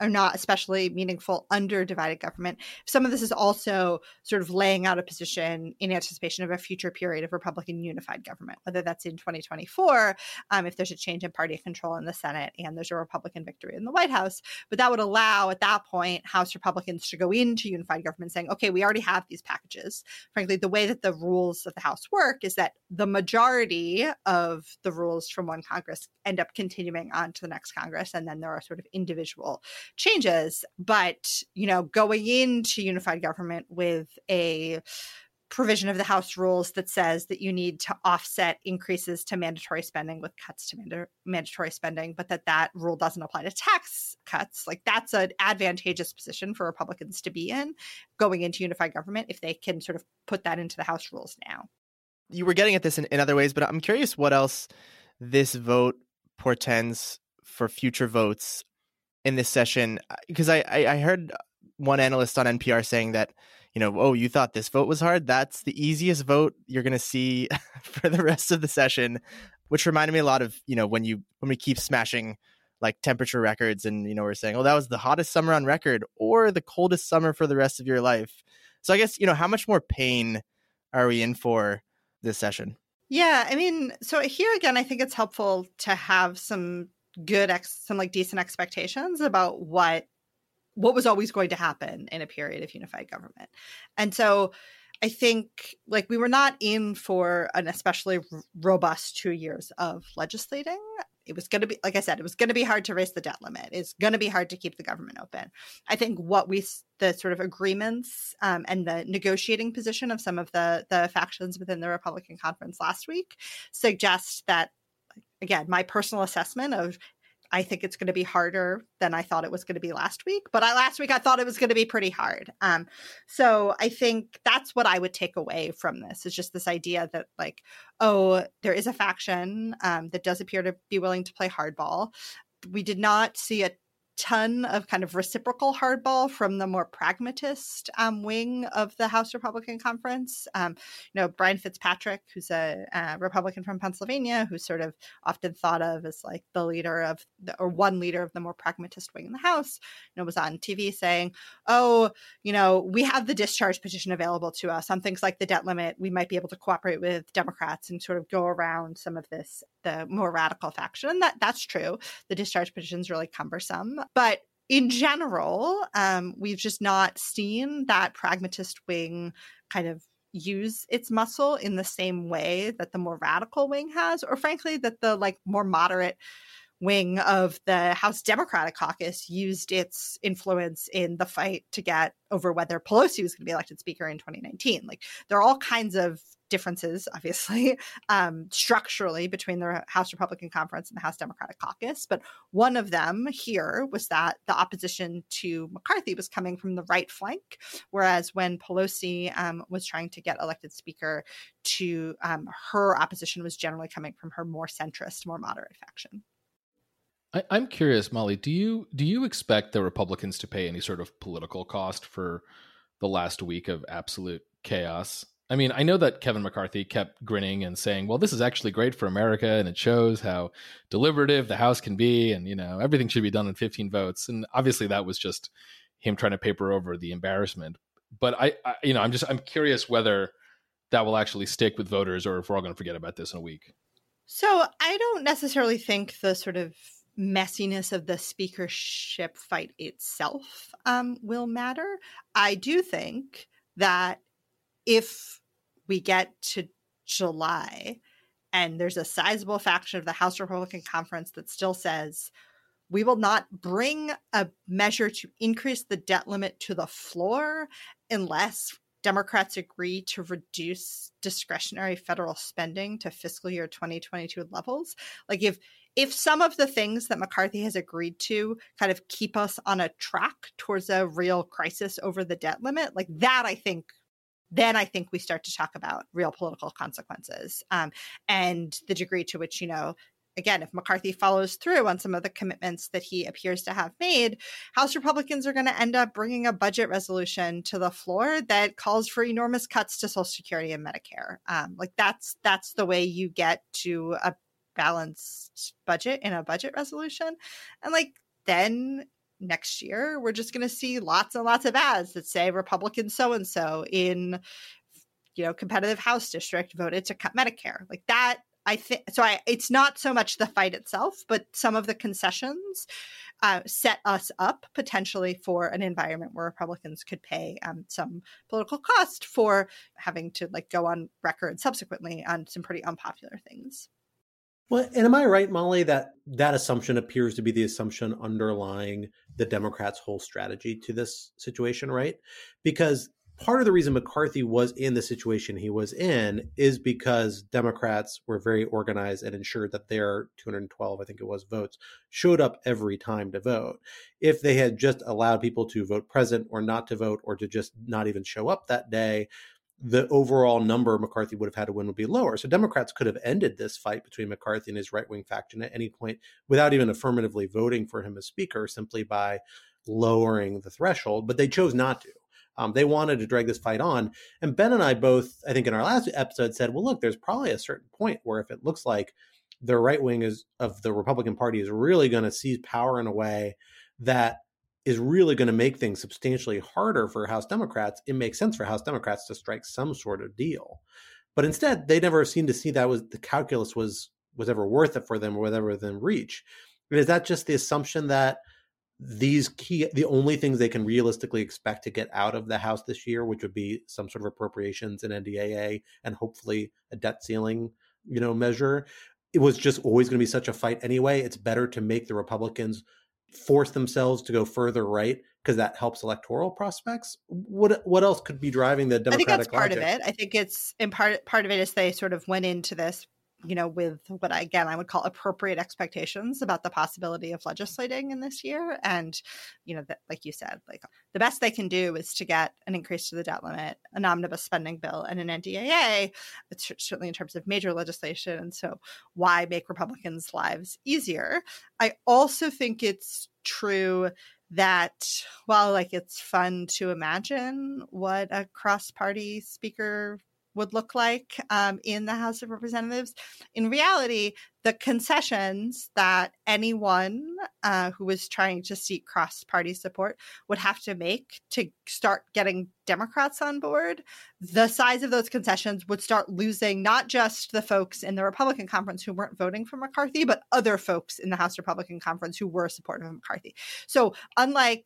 are not especially meaningful under divided government. Some of this is also sort of laying out a position in anticipation of a future period of Republican unified government, whether that's in 2024, um, if there's a change in party control in the Senate and there's a Republican victory in the White House. But that would allow, at that point, House Republicans to go into unified government saying, okay, we already have these packages. Frankly, the way that the rules of the House work is that the majority of the rules from one Congress end up continuing on to the next Congress, and then there are sort of individual changes. But, you know, going into unified government with a provision of the House rules that says that you need to offset increases to mandatory spending with cuts to manda- mandatory spending, but that that rule doesn't apply to tax cuts. Like that's an advantageous position for Republicans to be in going into unified government if they can sort of put that into the House rules now. You were getting at this in, in other ways, but I'm curious what else this vote portends for future votes in this session because uh, I, I heard one analyst on NPR saying that you know oh you thought this vote was hard? That's the easiest vote you're going to see for the rest of the session which reminded me a lot of you know when you when we keep smashing like temperature records and you know we're saying oh that was the hottest summer on record or the coldest summer for the rest of your life. So i guess you know how much more pain are we in for this session? Yeah i mean so here again i think it's helpful to have some good ex- some like decent expectations about what what was always going to happen in a period of unified government. And so I think like we were not in for an especially r- robust 2 years of legislating. It was going to be like I said it was going to be hard to raise the debt limit. It's going to be hard to keep the government open. I think what we the sort of agreements um, and the negotiating position of some of the the factions within the Republican conference last week suggest that again, my personal assessment of I think it's going to be harder than I thought it was going to be last week. But I, last week I thought it was going to be pretty hard. Um, so I think that's what I would take away from this is just this idea that like, oh, there is a faction um, that does appear to be willing to play hardball. We did not see a ton of kind of reciprocal hardball from the more pragmatist um, wing of the House Republican Conference. Um, you know, Brian Fitzpatrick, who's a, a, Republican from Pennsylvania, who's sort of often thought of as like the leader of the, or one leader of the more pragmatist wing in the House, you know, was on TV saying, "Oh, you know, we have the discharge petition available to us on things like the debt limit. We might be able to cooperate with Democrats and sort of go around some of this the more radical faction." That that's true. The discharge petition is really cumbersome but in general, um, we've just not seen that pragmatist wing kind of use its muscle in the same way that the more radical wing has, or frankly, that the like more moderate wing of the House Democratic caucus used its influence in the fight to get over whether Pelosi was going to be elected speaker in 2019. Like there are all kinds of differences, obviously, um, structurally between the House Republican Conference and the House Democratic Caucus. But one of them here was that the opposition to McCarthy was coming from the right flank, whereas when Pelosi um, was trying to get elected Speaker, to um, her opposition was generally coming from her more centrist, more moderate faction. I, I'm curious, Molly. Do you do you expect the Republicans to pay any sort of political cost for the last week of absolute chaos? I mean, I know that Kevin McCarthy kept grinning and saying, "Well, this is actually great for America, and it shows how deliberative the House can be, and you know everything should be done in 15 votes." And obviously, that was just him trying to paper over the embarrassment. But I, I you know, I'm just I'm curious whether that will actually stick with voters or if we're all going to forget about this in a week. So I don't necessarily think the sort of messiness of the speakership fight itself um, will matter. I do think that if we get to July and there's a sizable faction of the House Republican Conference that still says we will not bring a measure to increase the debt limit to the floor unless Democrats agree to reduce discretionary federal spending to fiscal year 2022 levels. Like if if some of the things that McCarthy has agreed to kind of keep us on a track towards a real crisis over the debt limit, like that I think then I think we start to talk about real political consequences um, and the degree to which, you know, again, if McCarthy follows through on some of the commitments that he appears to have made, House Republicans are going to end up bringing a budget resolution to the floor that calls for enormous cuts to Social Security and Medicare. Um, like that's that's the way you get to a balanced budget in a budget resolution, and like then next year we're just going to see lots and lots of ads that say Republican so and so in you know competitive house district voted to cut medicare like that I think so. I it's not so much the fight itself, but some of the concessions uh, set us up potentially for an environment where Republicans could pay um, some political cost for having to like go on record subsequently on some pretty unpopular things. Well, and am I right, Molly, that that assumption appears to be the assumption underlying the Democrats' whole strategy to this situation, right? Because part of the reason McCarthy was in the situation he was in is because Democrats were very organized and ensured that their 212, I think it was, votes showed up every time to vote. If they had just allowed people to vote present or not to vote or to just not even show up that day, the overall number McCarthy would have had to win would be lower. So Democrats could have ended this fight between McCarthy and his right wing faction at any point without even affirmatively voting for him as speaker simply by lowering the threshold, but they chose not to. Um, they wanted to drag this fight on. And Ben and I both, I think in our last episode, said, well, look, there's probably a certain point where if it looks like the right wing is of the Republican Party is really going to seize power in a way that is really going to make things substantially harder for House Democrats, it makes sense for House Democrats to strike some sort of deal. But instead, they never seem to see that was the calculus was was ever worth it for them or whatever within reach. And is that just the assumption that these key the only things they can realistically expect to get out of the house this year which would be some sort of appropriations and ndaa and hopefully a debt ceiling you know measure it was just always going to be such a fight anyway it's better to make the republicans force themselves to go further right because that helps electoral prospects what what else could be driving the democratic i think that's part logic? of it i think it's in part part of it is they sort of went into this you know, with what I, again I would call appropriate expectations about the possibility of legislating in this year. And, you know, that, like you said, like the best they can do is to get an increase to the debt limit, an omnibus spending bill, and an NDAA. It's certainly in terms of major legislation. And so, why make Republicans' lives easier? I also think it's true that while like it's fun to imagine what a cross-party speaker would look like um, in the House of Representatives. In reality, the concessions that anyone uh, who was trying to seek cross party support would have to make to start getting Democrats on board, the size of those concessions would start losing not just the folks in the Republican conference who weren't voting for McCarthy, but other folks in the House Republican conference who were supportive of McCarthy. So, unlike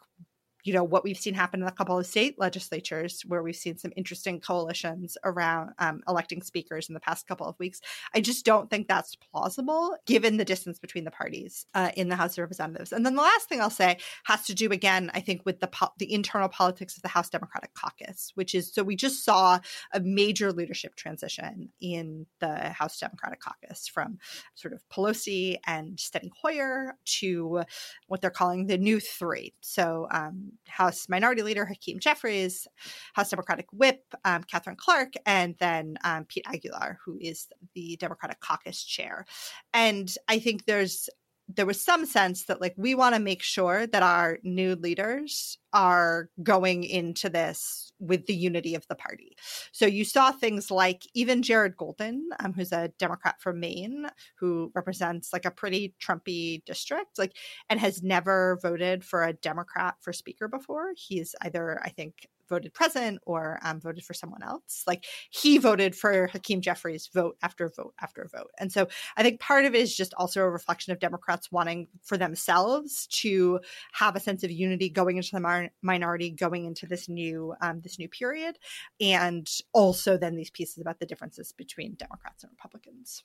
you know what we've seen happen in a couple of state legislatures where we've seen some interesting coalitions around um, electing speakers in the past couple of weeks. I just don't think that's plausible given the distance between the parties uh, in the house of representatives. And then the last thing i'll say has to do again i think with the po- the internal politics of the house democratic caucus which is so we just saw a major leadership transition in the house democratic caucus from sort of pelosi and steny hoyer to what they're calling the new three. So um, House Minority Leader Hakeem Jeffries, House Democratic Whip um, Katherine Clark, and then um, Pete Aguilar, who is the Democratic Caucus Chair. And I think there's there was some sense that like we want to make sure that our new leaders are going into this with the unity of the party. So you saw things like even Jared Golden, um, who's a Democrat from Maine, who represents like a pretty Trumpy district, like and has never voted for a Democrat for Speaker before. He's either I think voted present or um, voted for someone else. Like he voted for Hakeem Jeffries vote after vote after vote. And so I think part of it is just also a reflection of Democrats wanting for themselves to have a sense of unity going into the mar- minority, going into this new um, this new period, and also then these pieces about the differences between Democrats and Republicans.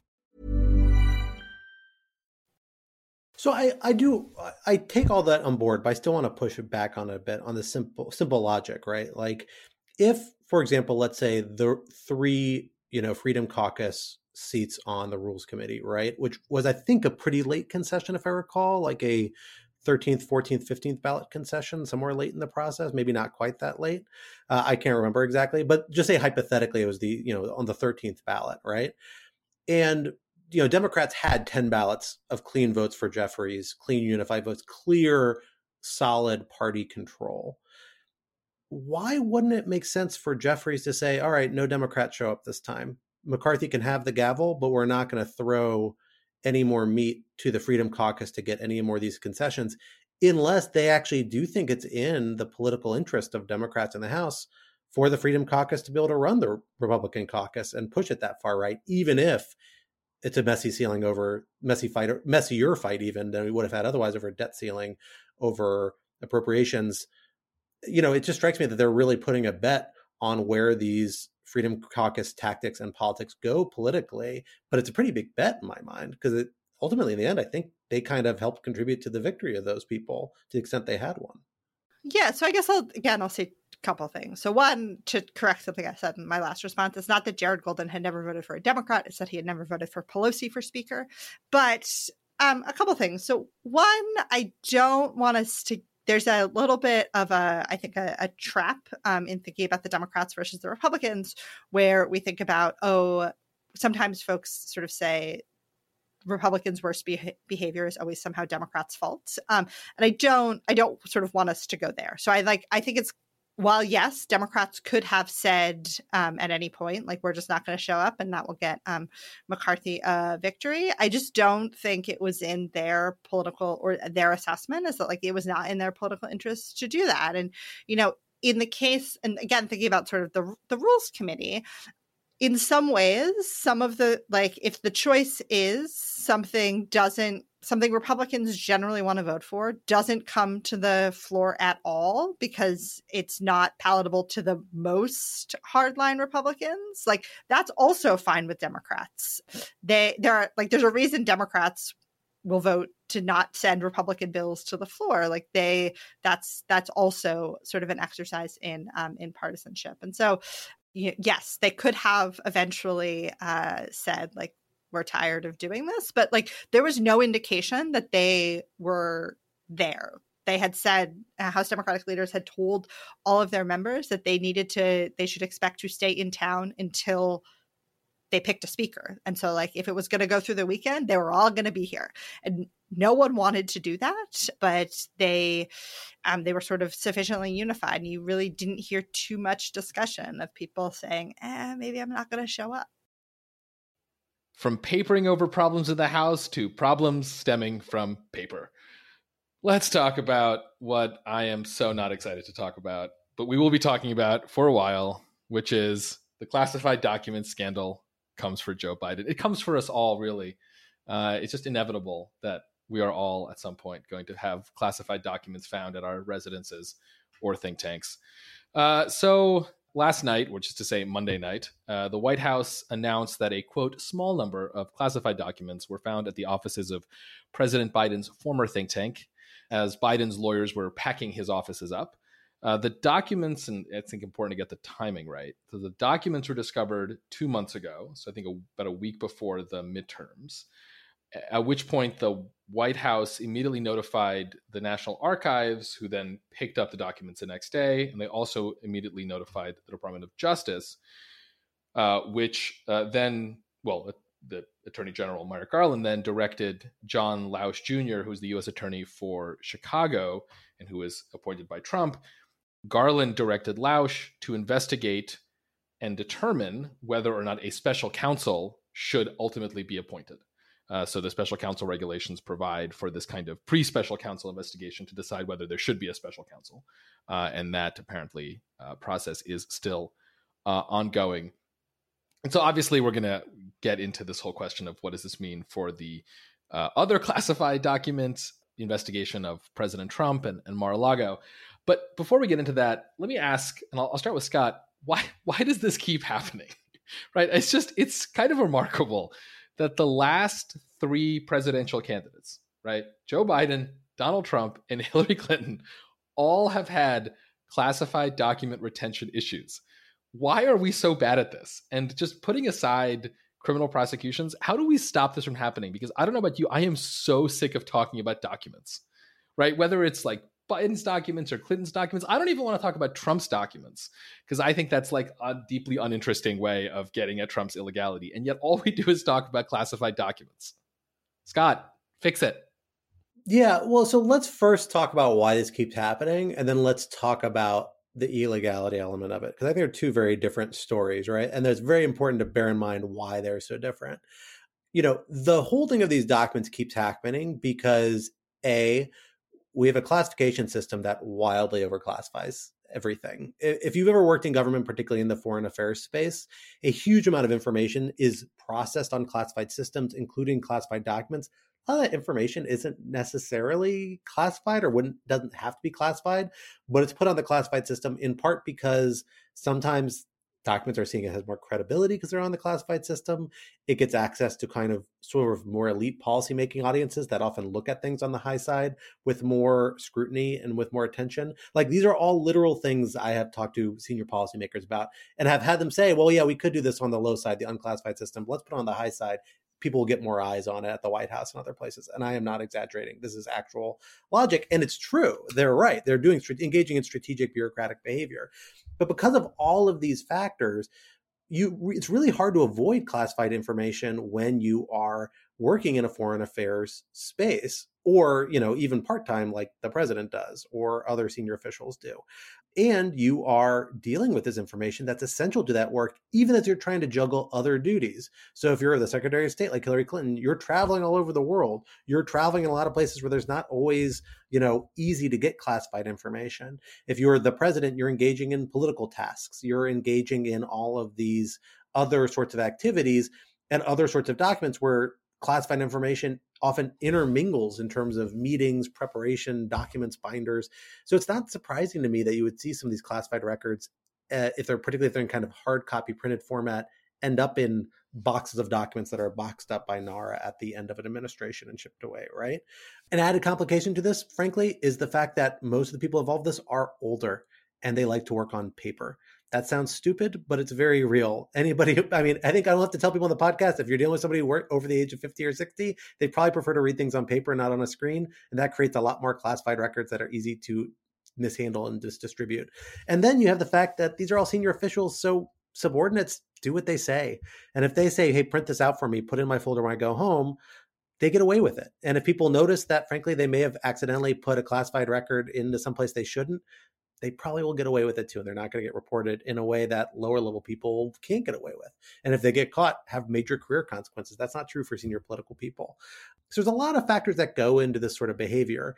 So I, I do I take all that on board, but I still want to push it back on a bit on the simple simple logic, right? Like if, for example, let's say the three, you know, Freedom Caucus seats on the Rules Committee, right? Which was I think a pretty late concession, if I recall, like a 13th, 14th, 15th ballot concession somewhere late in the process, maybe not quite that late. Uh, I can't remember exactly, but just say hypothetically it was the, you know, on the 13th ballot, right? And you know, Democrats had 10 ballots of clean votes for Jeffries, clean unified votes, clear, solid party control. Why wouldn't it make sense for Jeffries to say, all right, no Democrats show up this time? McCarthy can have the gavel, but we're not going to throw any more meat to the Freedom Caucus to get any more of these concessions unless they actually do think it's in the political interest of Democrats in the House for the Freedom Caucus to be able to run the Republican caucus and push it that far right, even if it's a messy ceiling over messy fight, or messier fight even than we would have had otherwise over debt ceiling, over appropriations. You know, it just strikes me that they're really putting a bet on where these Freedom Caucus tactics and politics go politically, but it's a pretty big bet in my mind because it ultimately, in the end, I think they kind of helped contribute to the victory of those people to the extent they had one. Yeah, so I guess I'll again I'll say couple things. So one, to correct something I said in my last response, it's not that Jared Golden had never voted for a Democrat, it's that he had never voted for Pelosi for speaker. But um, a couple things. So one, I don't want us to there's a little bit of a i think a, a trap um, in thinking about the democrats versus the republicans where we think about oh sometimes folks sort of say republicans worst be- behavior is always somehow democrats fault um, and i don't i don't sort of want us to go there so i like i think it's while yes democrats could have said um, at any point like we're just not going to show up and that will get um, mccarthy a victory. I just don't think it was in their political or their assessment is that like it was not in their political interest to do that. And you know in the case and again thinking about sort of the the rules committee in some ways some of the like if the choice is something doesn't something republicans generally want to vote for doesn't come to the floor at all because it's not palatable to the most hardline republicans. Like that's also fine with democrats. They there are like there's a reason democrats will vote to not send republican bills to the floor. Like they that's that's also sort of an exercise in um in partisanship. And so yes, they could have eventually uh, said like we're tired of doing this, but like there was no indication that they were there. They had said uh, House Democratic leaders had told all of their members that they needed to they should expect to stay in town until they picked a speaker. And so like if it was going to go through the weekend, they were all going to be here. And no one wanted to do that, but they um, they were sort of sufficiently unified, and you really didn't hear too much discussion of people saying, "Eh, maybe I'm not going to show up." From papering over problems in the House to problems stemming from paper. Let's talk about what I am so not excited to talk about, but we will be talking about for a while, which is the classified document scandal comes for Joe Biden. It comes for us all, really. Uh, it's just inevitable that we are all at some point going to have classified documents found at our residences or think tanks. Uh, so last night, which is to say Monday night, uh, the White House announced that a quote small number of classified documents were found at the offices of President Biden's former think tank, as Biden's lawyers were packing his offices up. Uh, the documents, and I think important to get the timing right. So the documents were discovered two months ago, so I think a, about a week before the midterms. At which point the White House immediately notified the National Archives, who then picked up the documents the next day, and they also immediately notified the Department of Justice, uh, which uh, then, well, the Attorney General Merrick Garland then directed John Lausch Jr., who's the U.S. Attorney for Chicago and who was appointed by Trump, Garland directed Lausch to investigate and determine whether or not a special counsel should ultimately be appointed. Uh, so the special counsel regulations provide for this kind of pre-special counsel investigation to decide whether there should be a special counsel, uh, and that apparently uh, process is still uh, ongoing. And so obviously we're going to get into this whole question of what does this mean for the uh, other classified documents investigation of President Trump and, and Mar-a-Lago. But before we get into that, let me ask, and I'll, I'll start with Scott. Why why does this keep happening? right? It's just it's kind of remarkable that the last three presidential candidates, right, Joe Biden, Donald Trump, and Hillary Clinton, all have had classified document retention issues. Why are we so bad at this? And just putting aside criminal prosecutions, how do we stop this from happening? Because I don't know about you, I am so sick of talking about documents, right? Whether it's like Biden's documents or Clinton's documents. I don't even want to talk about Trump's documents because I think that's like a deeply uninteresting way of getting at Trump's illegality. And yet all we do is talk about classified documents. Scott, fix it. Yeah, well, so let's first talk about why this keeps happening, and then let's talk about the illegality element of it because I think they're two very different stories, right? And it's very important to bear in mind why they're so different. You know, the holding of these documents keeps happening because a we have a classification system that wildly overclassifies everything. If you've ever worked in government, particularly in the foreign affairs space, a huge amount of information is processed on classified systems, including classified documents. A lot of that information isn't necessarily classified or wouldn't doesn't have to be classified, but it's put on the classified system in part because sometimes documents are seeing it has more credibility because they're on the classified system. It gets access to kind of sort of more elite policymaking audiences that often look at things on the high side with more scrutiny and with more attention. Like these are all literal things I have talked to senior policymakers about and have had them say, well, yeah, we could do this on the low side, the unclassified system. Let's put on the high side people will get more eyes on it at the White House and other places. And I am not exaggerating. This is actual logic. And it's true. They're right. They're doing engaging in strategic bureaucratic behavior. But because of all of these factors, you it's really hard to avoid classified information when you are working in a foreign affairs space or you know even part-time like the president does or other senior officials do and you are dealing with this information that's essential to that work even as you're trying to juggle other duties. So if you're the secretary of state like hillary clinton you're traveling all over the world. You're traveling in a lot of places where there's not always you know easy to get classified information. If you're the president you're engaging in political tasks. You're engaging in all of these other sorts of activities and other sorts of documents where classified information often intermingles in terms of meetings, preparation, documents, binders. So it's not surprising to me that you would see some of these classified records, uh, if they're particularly if they're in kind of hard copy printed format, end up in boxes of documents that are boxed up by NARA at the end of an administration and shipped away, right? An added complication to this, frankly, is the fact that most of the people involved in this are older and they like to work on paper. That sounds stupid, but it's very real. Anybody, I mean, I think I don't have to tell people on the podcast if you're dealing with somebody over the age of 50 or 60, they probably prefer to read things on paper, not on a screen. And that creates a lot more classified records that are easy to mishandle and just distribute. And then you have the fact that these are all senior officials. So subordinates do what they say. And if they say, hey, print this out for me, put it in my folder when I go home, they get away with it. And if people notice that, frankly, they may have accidentally put a classified record into someplace they shouldn't, they probably will get away with it too. And they're not going to get reported in a way that lower level people can't get away with. And if they get caught, have major career consequences. That's not true for senior political people. So there's a lot of factors that go into this sort of behavior.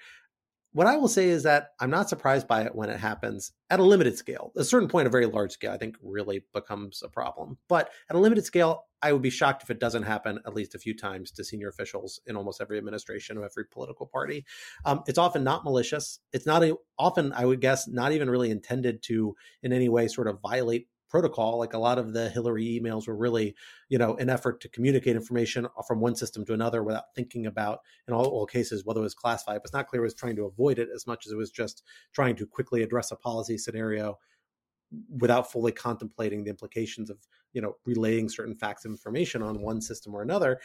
What I will say is that I'm not surprised by it when it happens at a limited scale. A certain point, a very large scale, I think really becomes a problem. But at a limited scale, I would be shocked if it doesn't happen at least a few times to senior officials in almost every administration of every political party. Um, it's often not malicious. It's not a, often, I would guess, not even really intended to in any way sort of violate protocol like a lot of the hillary emails were really you know an effort to communicate information from one system to another without thinking about in all, all cases whether it was classified. But it's not clear it was trying to avoid it as much as it was just trying to quickly address a policy scenario without fully contemplating the implications of you know relaying certain facts of information on one system or another.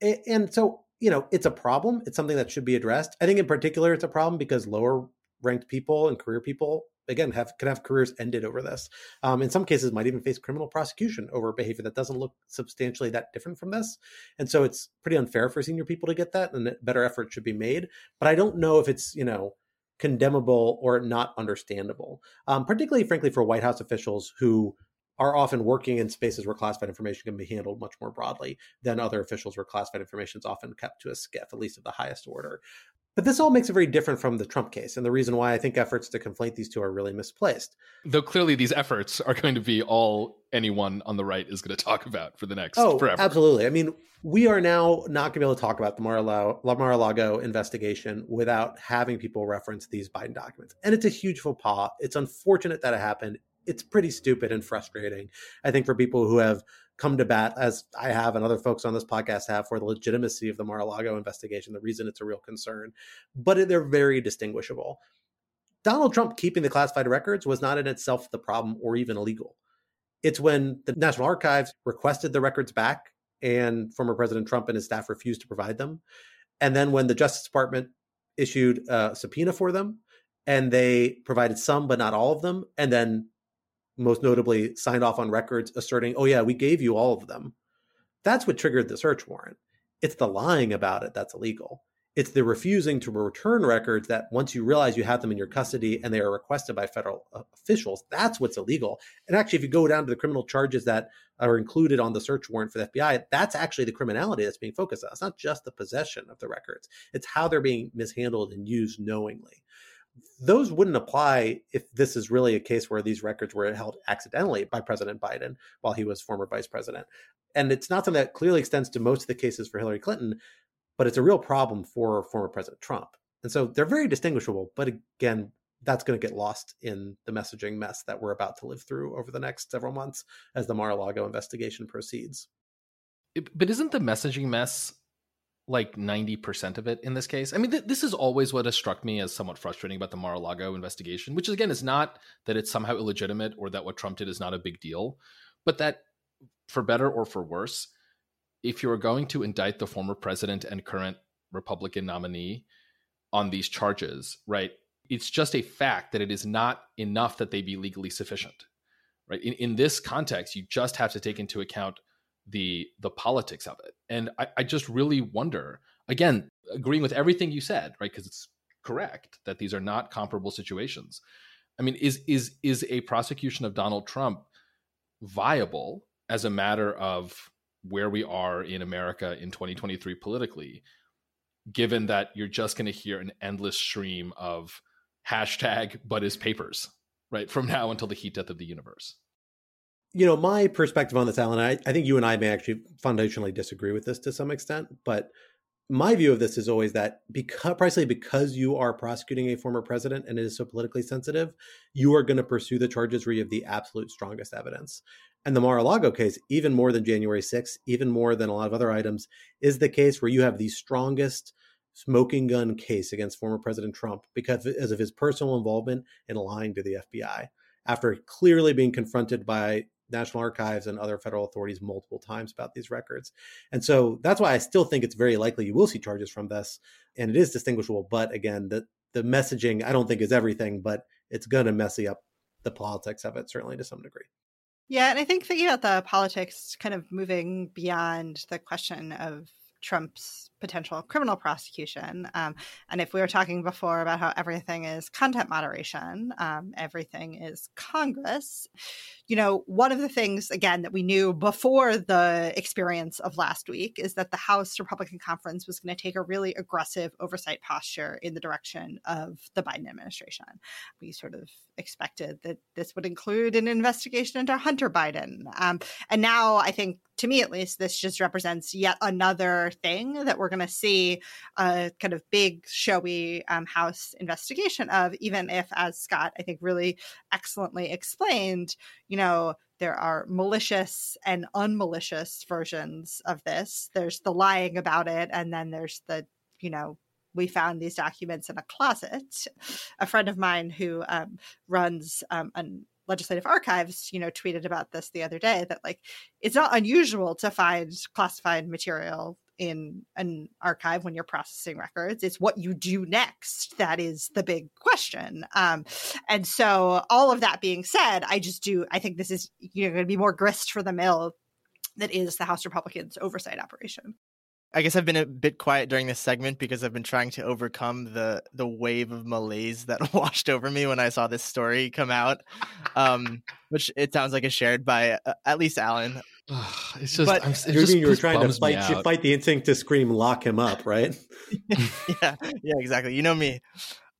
And so you know it's a problem. It's something that should be addressed. I think in particular it's a problem because lower ranked people and career people again have can have careers ended over this. Um, in some cases, might even face criminal prosecution over behavior that doesn't look substantially that different from this. And so it's pretty unfair for senior people to get that, and better effort should be made. But I don't know if it's you know condemnable or not understandable, um, particularly frankly for White House officials who are often working in spaces where classified information can be handled much more broadly than other officials where classified information is often kept to a SCIF, at least of the highest order. But this all makes it very different from the Trump case, and the reason why I think efforts to conflate these two are really misplaced. Though clearly these efforts are going to be all anyone on the right is going to talk about for the next oh, forever. Absolutely. I mean, we are now not going to be able to talk about the Mar-a-Lago investigation without having people reference these Biden documents, and it's a huge faux pas. It's unfortunate that it happened. It's pretty stupid and frustrating. I think for people who have come to bat, as I have and other folks on this podcast have, for the legitimacy of the Mar-a-Lago investigation, the reason it's a real concern. But they're very distinguishable. Donald Trump keeping the classified records was not in itself the problem or even illegal. It's when the National Archives requested the records back and former President Trump and his staff refused to provide them. And then when the Justice Department issued a subpoena for them and they provided some but not all of them, and then most notably signed off on records asserting, oh, yeah, we gave you all of them. That's what triggered the search warrant. It's the lying about it that's illegal. It's the refusing to return records that once you realize you have them in your custody and they are requested by federal uh, officials, that's what's illegal. And actually, if you go down to the criminal charges that are included on the search warrant for the FBI, that's actually the criminality that's being focused on. It's not just the possession of the records, it's how they're being mishandled and used knowingly those wouldn't apply if this is really a case where these records were held accidentally by President Biden while he was former vice president. And it's not something that clearly extends to most of the cases for Hillary Clinton, but it's a real problem for former President Trump. And so they're very distinguishable. But again, that's going to get lost in the messaging mess that we're about to live through over the next several months as the Mar a Lago investigation proceeds. But isn't the messaging mess like 90% of it in this case. I mean, th- this is always what has struck me as somewhat frustrating about the Mar a Lago investigation, which again is not that it's somehow illegitimate or that what Trump did is not a big deal, but that for better or for worse, if you are going to indict the former president and current Republican nominee on these charges, right, it's just a fact that it is not enough that they be legally sufficient. Right. In, in this context, you just have to take into account the the politics of it. And I, I just really wonder, again, agreeing with everything you said, right? Because it's correct that these are not comparable situations. I mean, is is is a prosecution of Donald Trump viable as a matter of where we are in America in 2023 politically, given that you're just going to hear an endless stream of hashtag but his papers, right, from now until the heat death of the universe? You know, my perspective on this, Alan, I, I think you and I may actually foundationally disagree with this to some extent, but my view of this is always that because precisely because you are prosecuting a former president and it is so politically sensitive, you are going to pursue the charges where you have the absolute strongest evidence. And the Mar-a-Lago case, even more than January 6th, even more than a lot of other items, is the case where you have the strongest smoking gun case against former President Trump because of his personal involvement in lying to the FBI after clearly being confronted by National Archives and other federal authorities multiple times about these records. And so that's why I still think it's very likely you will see charges from this. And it is distinguishable. But again, the, the messaging, I don't think is everything, but it's going to messy up the politics of it, certainly to some degree. Yeah. And I think thinking about the politics kind of moving beyond the question of Trump's potential criminal prosecution. Um, and if we were talking before about how everything is content moderation, um, everything is Congress, you know, one of the things, again, that we knew before the experience of last week is that the House Republican Conference was going to take a really aggressive oversight posture in the direction of the Biden administration. We sort of expected that this would include an investigation into Hunter Biden. Um, and now I think to me at least, this just represents yet another thing that we're going to see a kind of big, showy um, House investigation of, even if, as Scott, I think, really excellently explained, you know, there are malicious and unmalicious versions of this. There's the lying about it, and then there's the, you know, we found these documents in a closet. A friend of mine who um, runs um, an legislative archives you know tweeted about this the other day that like it's not unusual to find classified material in an archive when you're processing records it's what you do next that is the big question. Um, and so all of that being said i just do i think this is you know going to be more grist for the mill that is the house republicans oversight operation I guess I've been a bit quiet during this segment because I've been trying to overcome the the wave of malaise that washed over me when I saw this story come out, um, which it sounds like is shared by uh, at least Alan. it's just, but, it you just, you were trying to fight, you fight the instinct to scream, lock him up, right? yeah, yeah, exactly. You know me.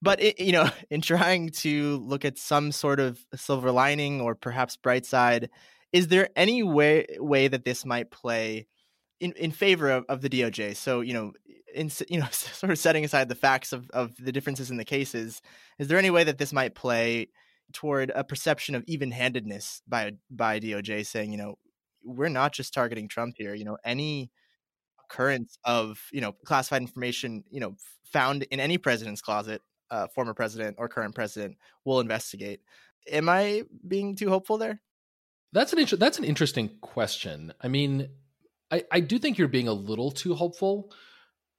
But it, you know, in trying to look at some sort of silver lining or perhaps bright side, is there any way way that this might play? In, in favor of, of the DOJ. So, you know, in you know, sort of setting aside the facts of, of the differences in the cases, is there any way that this might play toward a perception of even-handedness by by DOJ saying, you know, we're not just targeting Trump here. You know, any occurrence of you know classified information, you know, found in any president's closet, uh, former president or current president, will investigate. Am I being too hopeful there? That's an inter- that's an interesting question. I mean, I, I do think you're being a little too hopeful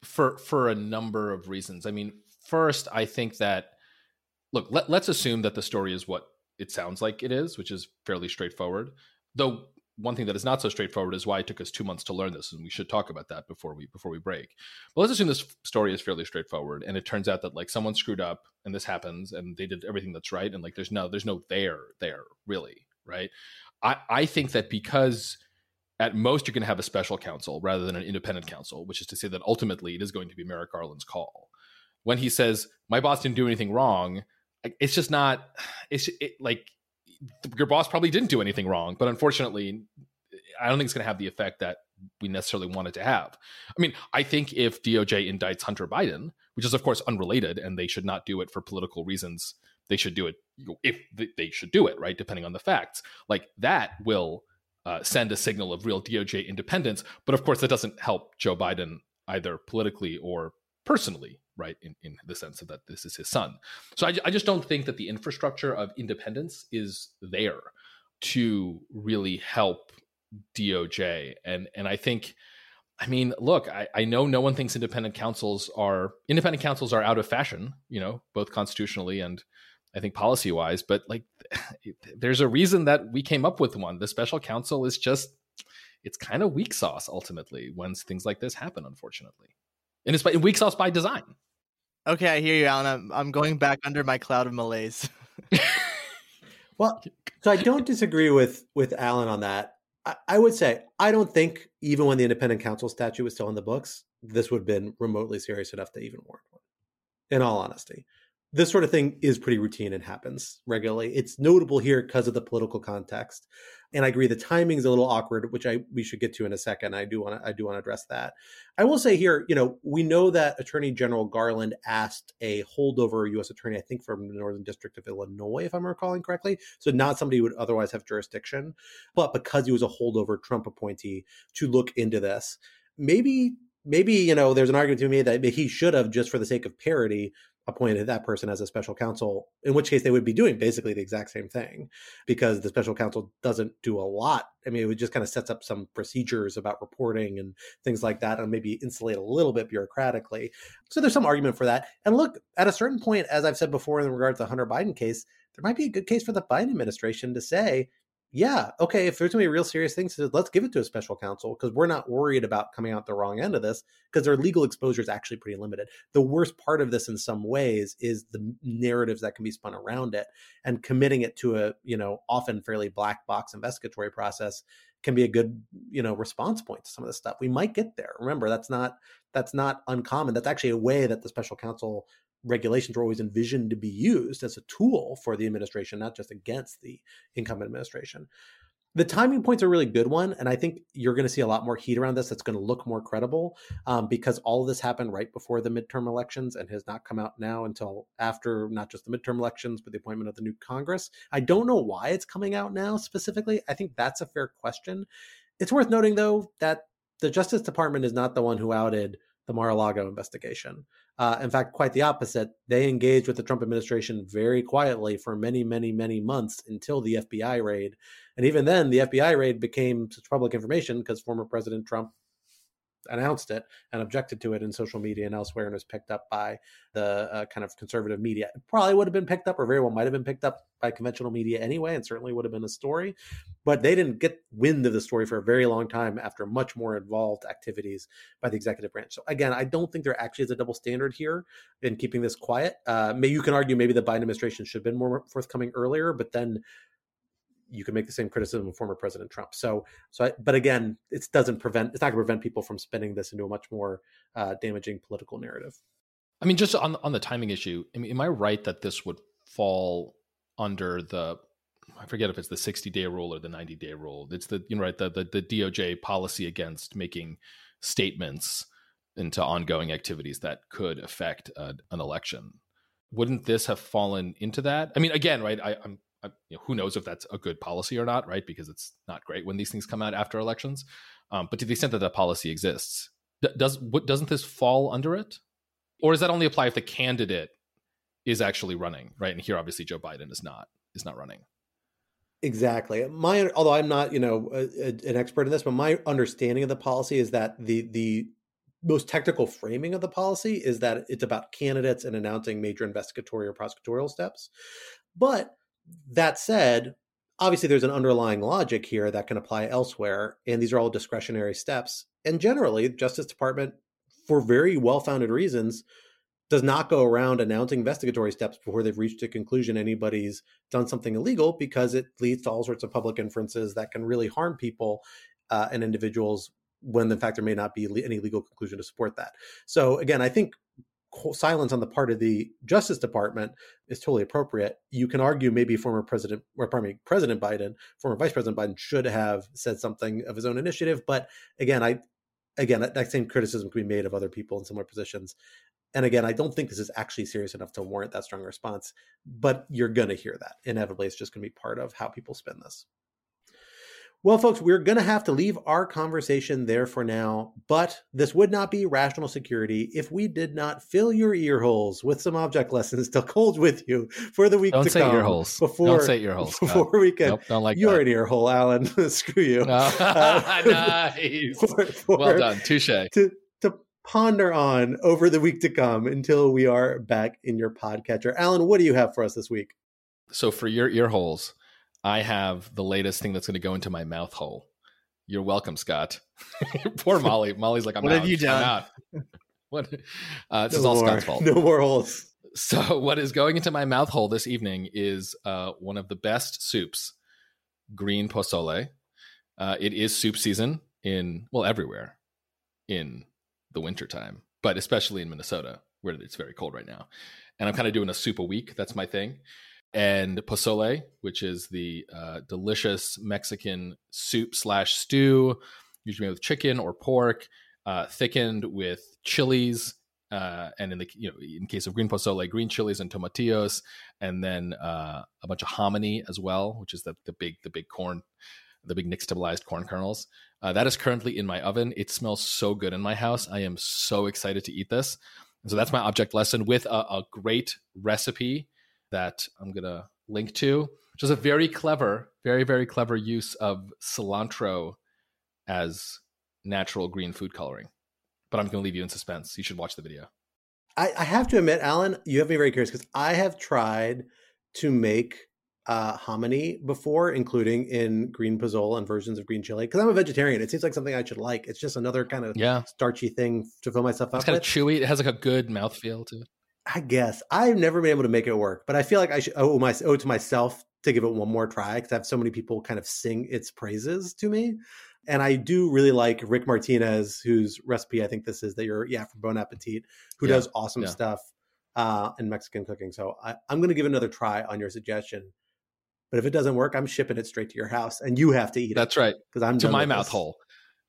for for a number of reasons. I mean, first, I think that look, let, let's assume that the story is what it sounds like it is, which is fairly straightforward. Though one thing that is not so straightforward is why it took us two months to learn this, and we should talk about that before we before we break. But let's assume this story is fairly straightforward, and it turns out that like someone screwed up, and this happens, and they did everything that's right, and like there's no there's no there there really, right? I I think that because at most you're going to have a special counsel rather than an independent counsel, which is to say that ultimately it is going to be Merrick Garland's call. When he says, "My boss didn't do anything wrong," it's just not. It's it, like your boss probably didn't do anything wrong, but unfortunately, I don't think it's going to have the effect that we necessarily want it to have. I mean, I think if DOJ indicts Hunter Biden, which is of course unrelated, and they should not do it for political reasons, they should do it if they should do it, right? Depending on the facts, like that will uh, send a signal of real DOJ independence. But of course, that doesn't help Joe Biden either politically or personally, right? In, in the sense of that this is his son. So I, I just don't think that the infrastructure of independence is there to really help DOJ. And and I think, I mean, look, I, I know no one thinks independent counsels are independent counsels are out of fashion, you know, both constitutionally and I think policy wise, but like there's a reason that we came up with one. The special counsel is just it's kind of weak sauce ultimately when things like this happen, unfortunately. And it's by, weak sauce by design. Okay, I hear you, Alan. I'm, I'm going back under my cloud of malaise. well, so I don't disagree with with Alan on that. I, I would say I don't think even when the independent counsel statute was still in the books, this would have been remotely serious enough to even warrant one. In all honesty, this sort of thing is pretty routine and happens regularly. It's notable here because of the political context. And I agree the timing is a little awkward, which I we should get to in a second. I do want to I do want to address that. I will say here, you know, we know that Attorney General Garland asked a holdover U.S. attorney, I think from the Northern District of Illinois, if I'm recalling correctly. So not somebody who would otherwise have jurisdiction, but because he was a holdover Trump appointee, to look into this. Maybe maybe you know there's an argument to made that he should have just for the sake of parity appointed that person as a special counsel, in which case they would be doing basically the exact same thing because the special counsel doesn't do a lot. I mean, it just kind of sets up some procedures about reporting and things like that and maybe insulate a little bit bureaucratically. So there's some argument for that. And look, at a certain point, as I've said before in regards to the Hunter Biden case, there might be a good case for the Biden administration to say, yeah, okay, if there's to be real serious things, let's give it to a special counsel because we're not worried about coming out the wrong end of this because their legal exposure is actually pretty limited. The worst part of this, in some ways, is the narratives that can be spun around it, and committing it to a you know often fairly black box investigatory process can be a good you know response point to some of this stuff. We might get there. Remember, that's not that's not uncommon. That's actually a way that the special counsel regulations were always envisioned to be used as a tool for the administration, not just against the incumbent administration. The timing point's a really good one, and I think you're going to see a lot more heat around this. That's going to look more credible um, because all of this happened right before the midterm elections and has not come out now until after not just the midterm elections, but the appointment of the new Congress. I don't know why it's coming out now specifically. I think that's a fair question. It's worth noting, though, that the Justice Department is not the one who outed the Mar-a-Lago investigation. Uh, in fact, quite the opposite. They engaged with the Trump administration very quietly for many, many, many months until the FBI raid. And even then, the FBI raid became public information because former President Trump announced it and objected to it in social media and elsewhere and was picked up by the uh, kind of conservative media. It probably would have been picked up or very well might have been picked up by conventional media anyway and certainly would have been a story. But they didn't get wind of the story for a very long time after much more involved activities by the executive branch. So again, I don't think there actually is a double standard here in keeping this quiet. Uh, maybe you can argue maybe the Biden administration should have been more forthcoming earlier, but then you can make the same criticism of former President Trump. So, so, I, but again, it doesn't prevent. It's not going to prevent people from spinning this into a much more uh, damaging political narrative. I mean, just on on the timing issue. I mean, am I right that this would fall under the? I forget if it's the sixty day rule or the ninety day rule. It's the you know right the the, the DOJ policy against making statements into ongoing activities that could affect uh, an election. Wouldn't this have fallen into that? I mean, again, right? I, I'm you know, who knows if that's a good policy or not, right? Because it's not great when these things come out after elections. Um, but to the extent that that policy exists, does what doesn't this fall under it, or does that only apply if the candidate is actually running, right? And here, obviously, Joe Biden is not is not running. Exactly. My although I'm not you know a, a, an expert in this, but my understanding of the policy is that the the most technical framing of the policy is that it's about candidates and announcing major investigatory or prosecutorial steps. But that said, obviously there's an underlying logic here that can apply elsewhere, and these are all discretionary steps. And generally, the Justice Department, for very well-founded reasons, does not go around announcing investigatory steps before they've reached a conclusion anybody's done something illegal because it leads to all sorts of public inferences that can really harm people uh, and individuals when in fact there may not be any legal conclusion to support that. So again, I think silence on the part of the Justice Department is totally appropriate. You can argue maybe former President, or pardon me, President Biden, former Vice President Biden should have said something of his own initiative. But again, I again that same criticism can be made of other people in similar positions. And again, I don't think this is actually serious enough to warrant that strong response. But you're going to hear that inevitably. It's just going to be part of how people spin this. Well, folks, we're going to have to leave our conversation there for now, but this would not be rational security if we did not fill your ear holes with some object lessons to hold with you for the week to come. don't to say come. Ear holes. Before, don't say ear holes. Before we can. Nope, don't like You're that. an ear hole, Alan. Screw you. Uh, nice. for- for- well done. Touche. To, to ponder on over the week to come until we are back in your podcatcher. Alan, what do you have for us this week? So for your ear holes, I have the latest thing that's going to go into my mouth hole. You're welcome, Scott. Poor Molly. Molly's like, I'm What out. have you done? what? Uh, this No is all more- Scott's fault. No more holes. So, what is going into my mouth hole this evening is uh, one of the best soups, green pozole. Uh, it is soup season in, well, everywhere in the wintertime, but especially in Minnesota, where it's very cold right now. And I'm kind of doing a soup a week. That's my thing. And pozole, which is the uh, delicious Mexican soup slash stew, usually made with chicken or pork, uh, thickened with chilies uh, and in the you know in case of green pozole, green chilies and tomatillos, and then uh, a bunch of hominy as well, which is the the big the big corn, the big nixtamalized corn kernels. Uh, that is currently in my oven. It smells so good in my house. I am so excited to eat this. And so that's my object lesson with a, a great recipe that I'm gonna link to, which is a very clever, very very clever use of cilantro as natural green food coloring but I'm going to leave you in suspense. You should watch the video. I, I have to admit, Alan, you have me very curious because I have tried to make uh, hominy before, including in green pozole and versions of green chili. Because I'm a vegetarian, it seems like something I should like. It's just another kind of Yeah. starchy thing to fill myself up It's kind with. of chewy. It has like a good mouthfeel to it. I guess I've never been able to make it work, but I feel like I should owe my owe it to myself to give it one more try because I have so many people kind of sing its praises to me, and I do really like Rick Martinez, whose recipe I think this is that you're yeah from Bon Appetit, who Yeah, does awesome yeah. stuff uh, in Mexican cooking. So I, I'm going to give another try on your suggestion. But if it doesn't work, I'm shipping it straight to your house, and you have to eat it. That's right. because I'm To my mouth this. hole.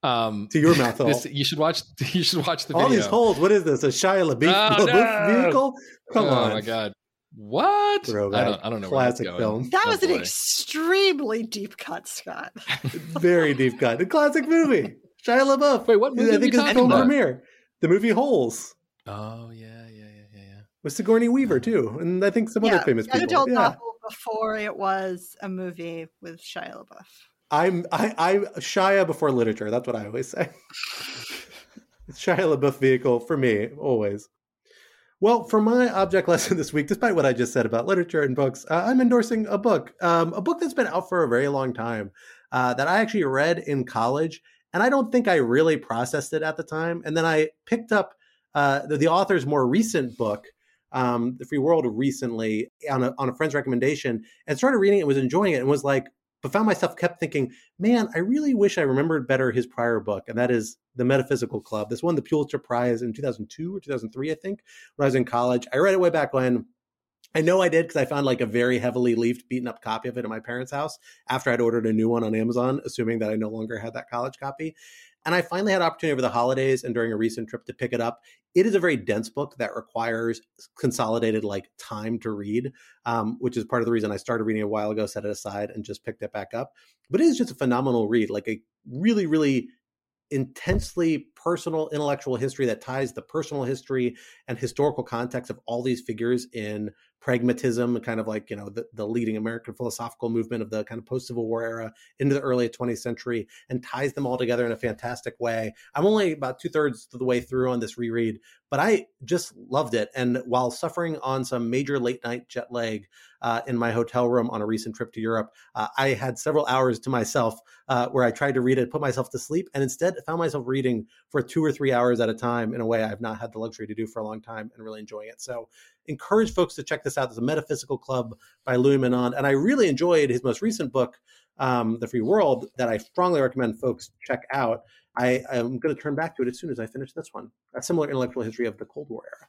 Um, To your mouth hole. this- you should watch. You should watch the All video. these holes. What is this? A Shia LaBeouf, Oh, no! vehicle? Come oh on, my god! What? Throwback. I don't. I don't know. Classic going. film. That Oh, was an boy. extremely deep cut, Scott. Very deep cut. A classic movie. Shia LaBeouf. Wait, what movie I think his talking film about? premiere. The movie Holes Oh yeah, yeah, yeah, yeah, yeah. with Sigourney Weaver too, and I think some other famous people. adult Yeah. novel before it was a movie with Shia LaBeouf. I'm I I'm Shia before literature. That's what I always say. Shia LaBeouf vehicle for me always. Well, for my object lesson this week, despite what I just said about literature and books, uh, I'm endorsing a book, um, a book that's been out for a very long time uh, that I actually read in college, and I don't think I really processed it at the time. And then I picked up uh, the, the author's more recent book, um, The Free World, recently on a, on a friend's recommendation, and started reading it, was enjoying it, and was like, but found myself kept thinking, man, I really wish I remembered better his prior book, and that is The Metaphysical Club. This won the Pulitzer Prize in 2002 or 2003, I think, when I was in college. I read it way back when. I know I did because I found like a very heavily leafed, beaten up copy of it at my parents' house after I'd ordered a new one on Amazon, assuming that I no longer had that college copy. And I finally had opportunity over the holidays and during a recent trip to pick it up. It is a very dense book that requires consolidated like time to read, um, which is part of the reason I started reading a while ago, set it aside, and just picked it back up. But it is just a phenomenal read, like a really, really intensely personal intellectual history that ties the personal history and historical context of all these figures in pragmatism, kind of like, you know, the, the leading American philosophical movement of the kind of post Civil War era into the early 20th century and ties them all together in a fantastic way. I'm only about two thirds of the way through on this reread, but I just loved it. And while suffering on some major late night jet lag uh, in my hotel room on a recent trip to Europe, uh, I had several hours to myself uh, where I tried to read it, put myself to sleep, and instead found myself reading for two or three hours at a time in a way I've not had the luxury to do for a long time and really enjoying it. So, encourage folks to check this out. There's a Metaphysical Club by Louis Menand, and I really enjoyed his most recent book, um, The Free World, that I strongly recommend folks check out. I am going to turn back to it as soon as I finish this one. A similar intellectual history of the Cold War era.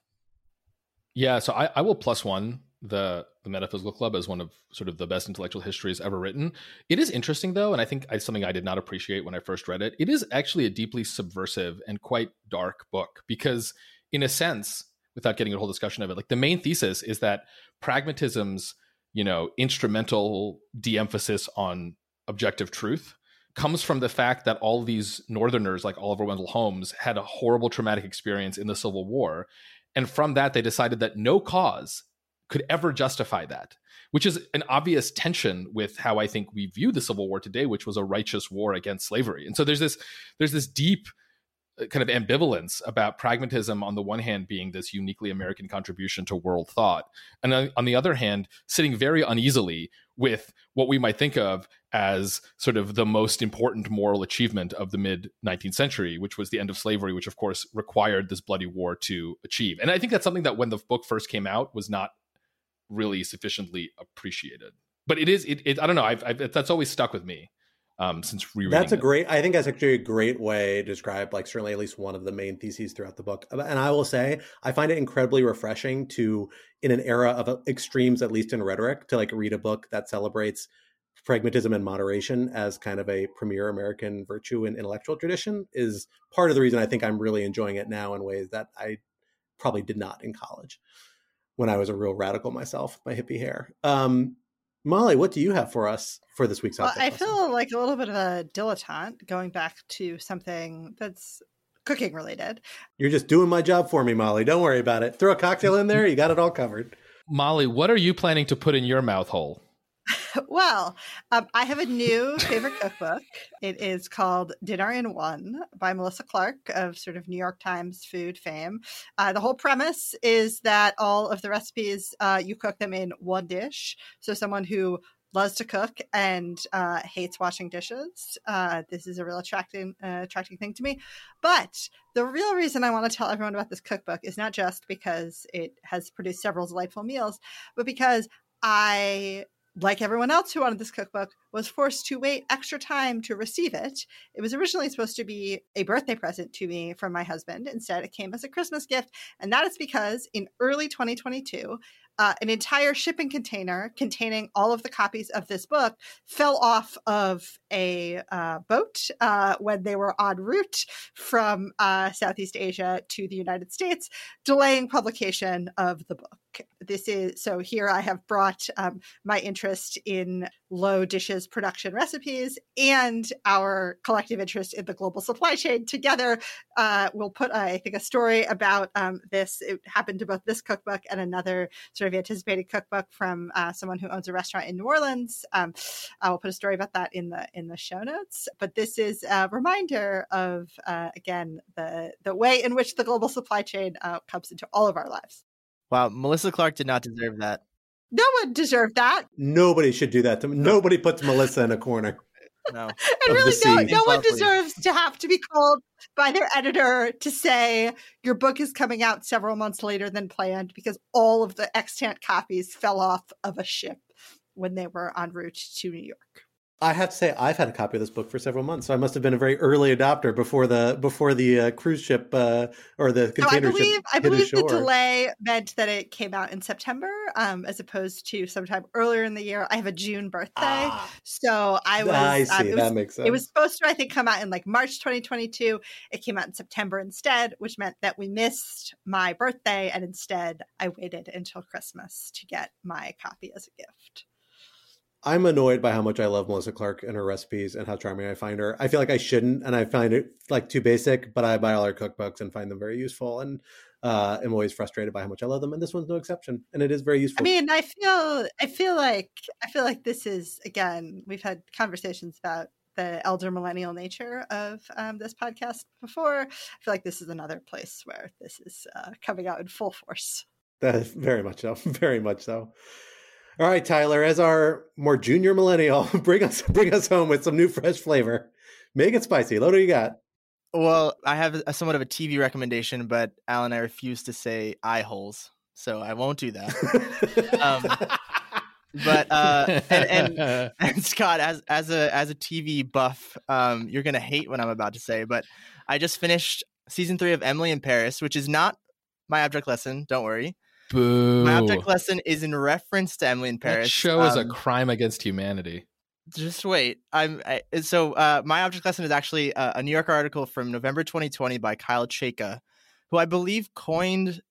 Yeah, so I, I will plus one the the Metaphysical Club as one of sort of the best intellectual histories ever written. It is interesting though, and I think it's something I did not appreciate when I first read it. It is actually a deeply subversive and quite dark book because, in a sense, without getting a whole discussion of it, like the main thesis is that pragmatism's you know instrumental de-emphasis on objective truth comes from the fact that all these northerners like oliver wendell holmes had a horrible traumatic experience in the civil war and from that they decided that no cause could ever justify that which is an obvious tension with how i think we view the civil war today which was a righteous war against slavery and so there's this there's this deep uh, kind of ambivalence about pragmatism on the one hand being this uniquely american contribution to world thought and on, on the other hand sitting very uneasily with what we might think of as sort of the most important moral achievement of the mid 19th century, which was the end of slavery, which of course required this bloody war to achieve. And I think that's something that when the book first came out was not really sufficiently appreciated. But it is, it, it I don't know, I've, I've, that's always stuck with me um, since rereading. That's a it. great. I think that's actually a great way to describe, like, certainly at least one of the main theses throughout the book. And I will say, I find it incredibly refreshing to, in an era of uh, extremes, at least in rhetoric, to like read a book that celebrates pragmatism and moderation as kind of a premier American virtue and intellectual tradition. Is part of the reason I think I'm really enjoying it now in ways that I probably did not in college when I was a real radical myself, my hippie hair. Um, Molly, what do you have for us for this week's Well, object I lesson? feel like a little bit of a dilettante going back to something that's cooking related. You're just doing my job for me, Molly. Don't worry about it. Throw a cocktail in there, you got it all covered. Molly, what are you planning to put in your mouth hole? well, um, I have a new favorite cookbook. It is called Dinner in One by Melissa Clark of sort of New York Times food fame. Uh, the whole premise is that all of the recipes uh, you cook them in one dish. So someone who loves to cook and uh, hates washing dishes. Uh, this is a real attracting uh, attracting thing to me. But the real reason I want to tell everyone about this cookbook is not just because it has produced several delightful meals, but because I like everyone else who wanted this cookbook, was forced to wait extra time to receive it. It was originally supposed to be a birthday present to me from my husband. Instead, it came as a Christmas gift. And that is because in early 2022, uh, an entire shipping container containing all of the copies of this book fell off of a uh, boat uh, when they were en route from uh, Southeast Asia to the United States, delaying publication of the book. This is so here I have brought um, my interest in low dishes production recipes and our collective interest in the global supply chain together. Uh, we'll put, I think, a story about um, this. It happened to both this cookbook and another sort of anticipated cookbook from uh, someone who owns a restaurant in New Orleans. Um, I will put a story about that in the in the show notes. But this is a reminder of uh, again the the way in which the global supply chain uh, comes into all of our lives. Wow, Melissa Clark did not deserve that. No one deserved that. Nobody should do that. To, nobody puts Melissa in a corner. No. And really, the no, sea. no one deserves to have to be called by their editor to say your book is coming out several months later than planned because all of the extant copies fell off of a ship when they were en route to New York. I have to say, I've had a copy of this book for several months, so I must have been a very early adopter before the before the uh, cruise ship uh, or the No, I container believe ship I believe the delay meant that it came out in September, um, as opposed to sometime earlier in the year. I have a June birthday, Ah, so I was. I um, see. it that makes sense. It was supposed to, I think, come out in like March 2022. It came out in September instead, which meant that we missed my birthday, and instead I waited until Christmas to get my copy as a gift. I'm annoyed by how much I love Melissa Clark and her recipes and how charming I find her. I feel like I shouldn't, and I find it like too basic. But I buy all her cookbooks and find them very useful, and uh, am always frustrated by how much I love them. And this one's no exception, and it is very useful. I mean, I feel, I feel like, I feel like this is again. We've had conversations about the elder millennial nature of um, this podcast before. I feel like this is another place where this is uh, coming out in full force. That is very much so. Very much so. All right, Tyler, as our more junior millennial, bring us bring us home with some new fresh flavor. Make it spicy. What do you got? Well, I have a, somewhat of a TV recommendation, but Alan, I refuse to say eye holes, so I won't do that. Um, but uh, and, and and Scott, as as a as a TV buff, um, you're gonna hate what I'm about to say, but I just finished season three of Emily in Paris, which is not my object lesson. Don't worry, Boo. my object lesson is in reference to Emily in Paris. that show is a Um, crime against humanity. just wait. I'm I, so uh, my object lesson is actually uh, a New Yorker article from November 2020 by Kyle Chayka, who I believe coined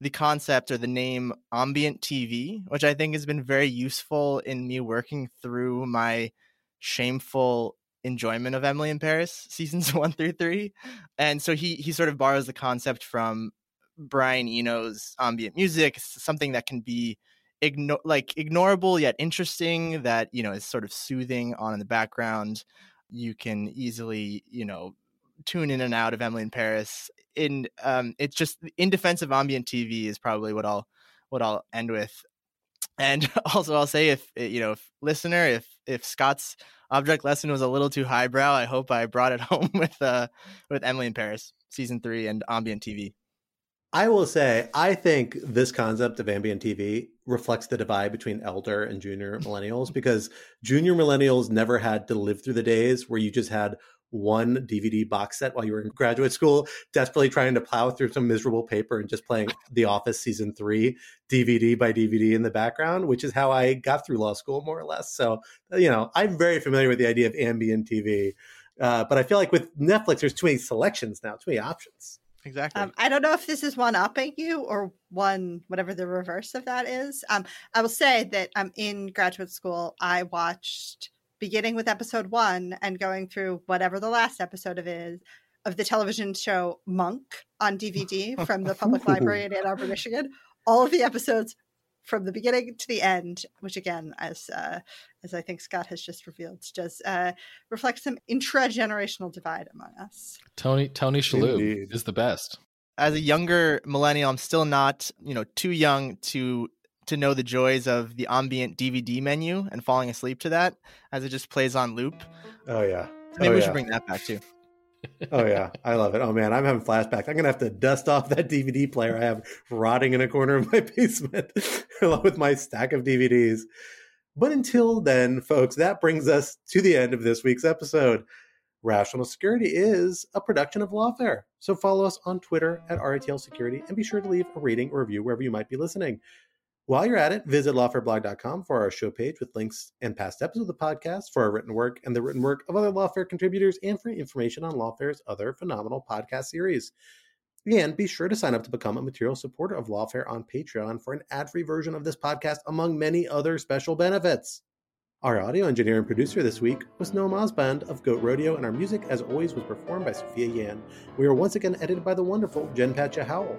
the concept or the name ambient TV, which I think has been very useful in me working through my shameful enjoyment of Emily in Paris seasons one through three. And so he he sort of borrows the concept from Brian Eno's ambient music, s- something that can be igno- like ignorable yet interesting that you know is sort of soothing on in the background. You can easily you know tune in and out of emily in paris. In um it's just in defense of ambient tv is probably what i'll what i'll end with. And also i'll say if eh, you know if listener if if scott's object lesson was a little too highbrow i hope i brought it home with uh with emily in paris season three and ambient tv I will say, I think this concept of ambient TV reflects the divide between elder and junior millennials because junior millennials never had to live through the days where you just had one DVD box set while you were in graduate school, desperately trying to plow through some miserable paper and just playing The Office season three DVD by DVD in the background, which is how I got through law school more or less. So, you know, I'm very familiar with the idea of ambient TV. Uh, but I feel like with Netflix, there's too many selections now, too many options. Exactly Um, I don't know if this is one upping you or one whatever the reverse of that is. Um, I will say that um, in graduate school, I watched beginning with episode one and going through whatever the last episode of is of the television show Monk on DVD from the public library in Ann Arbor, Michigan. All of the episodes from the beginning to the end, which again, as uh, as I think Scott has just revealed, does uh, reflect some intra-generational divide among us. Tony Tony Shalhoub Indeed. is the best. As a younger millennial, I'm still not, you know, too young to to know the joys of the ambient DVD menu and falling asleep to that as it just plays on loop. Oh yeah. Maybe oh, we yeah. should bring that back too. Oh yeah, I love it. Oh man, I'm having flashbacks. I'm gonna have to dust off that DVD player I have rotting in a corner of my basement, along with my stack of DVDs. But until then, folks, that brings us to the end of this week's episode. Rational Security is a production of Lawfare, so follow us on Twitter at RATL Security and be sure to leave a rating or review wherever you might be listening. While you're at it, visit lawfareblog.com for our show page with links and past episodes of the podcast, for our written work and the written work of other Lawfare contributors, and for information on Lawfare's other phenomenal podcast series. And be sure to sign up to become a material supporter of Lawfare on Patreon for an ad free version of this podcast, among many other special benefits. Our audio engineer and producer this week was Noam Osband of Goat Rodeo, and our music, as always, was performed by Sophia Yan. We are once again edited by the wonderful Jen Patja Howell.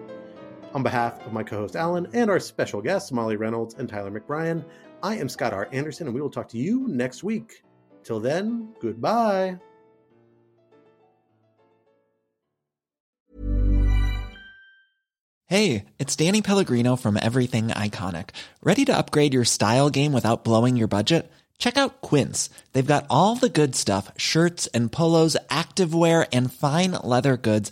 On behalf of my co host Alan and our special guests, Molly Reynolds and Tyler McBrien, I am Scott R. Anderson, and we will talk to you next week. Till then, goodbye. Hey, it's Danny Pellegrino from Everything Iconic. Ready to upgrade your style game without blowing your budget? Check out Quince. They've got all the good stuff shirts and polos, activewear, and fine leather goods,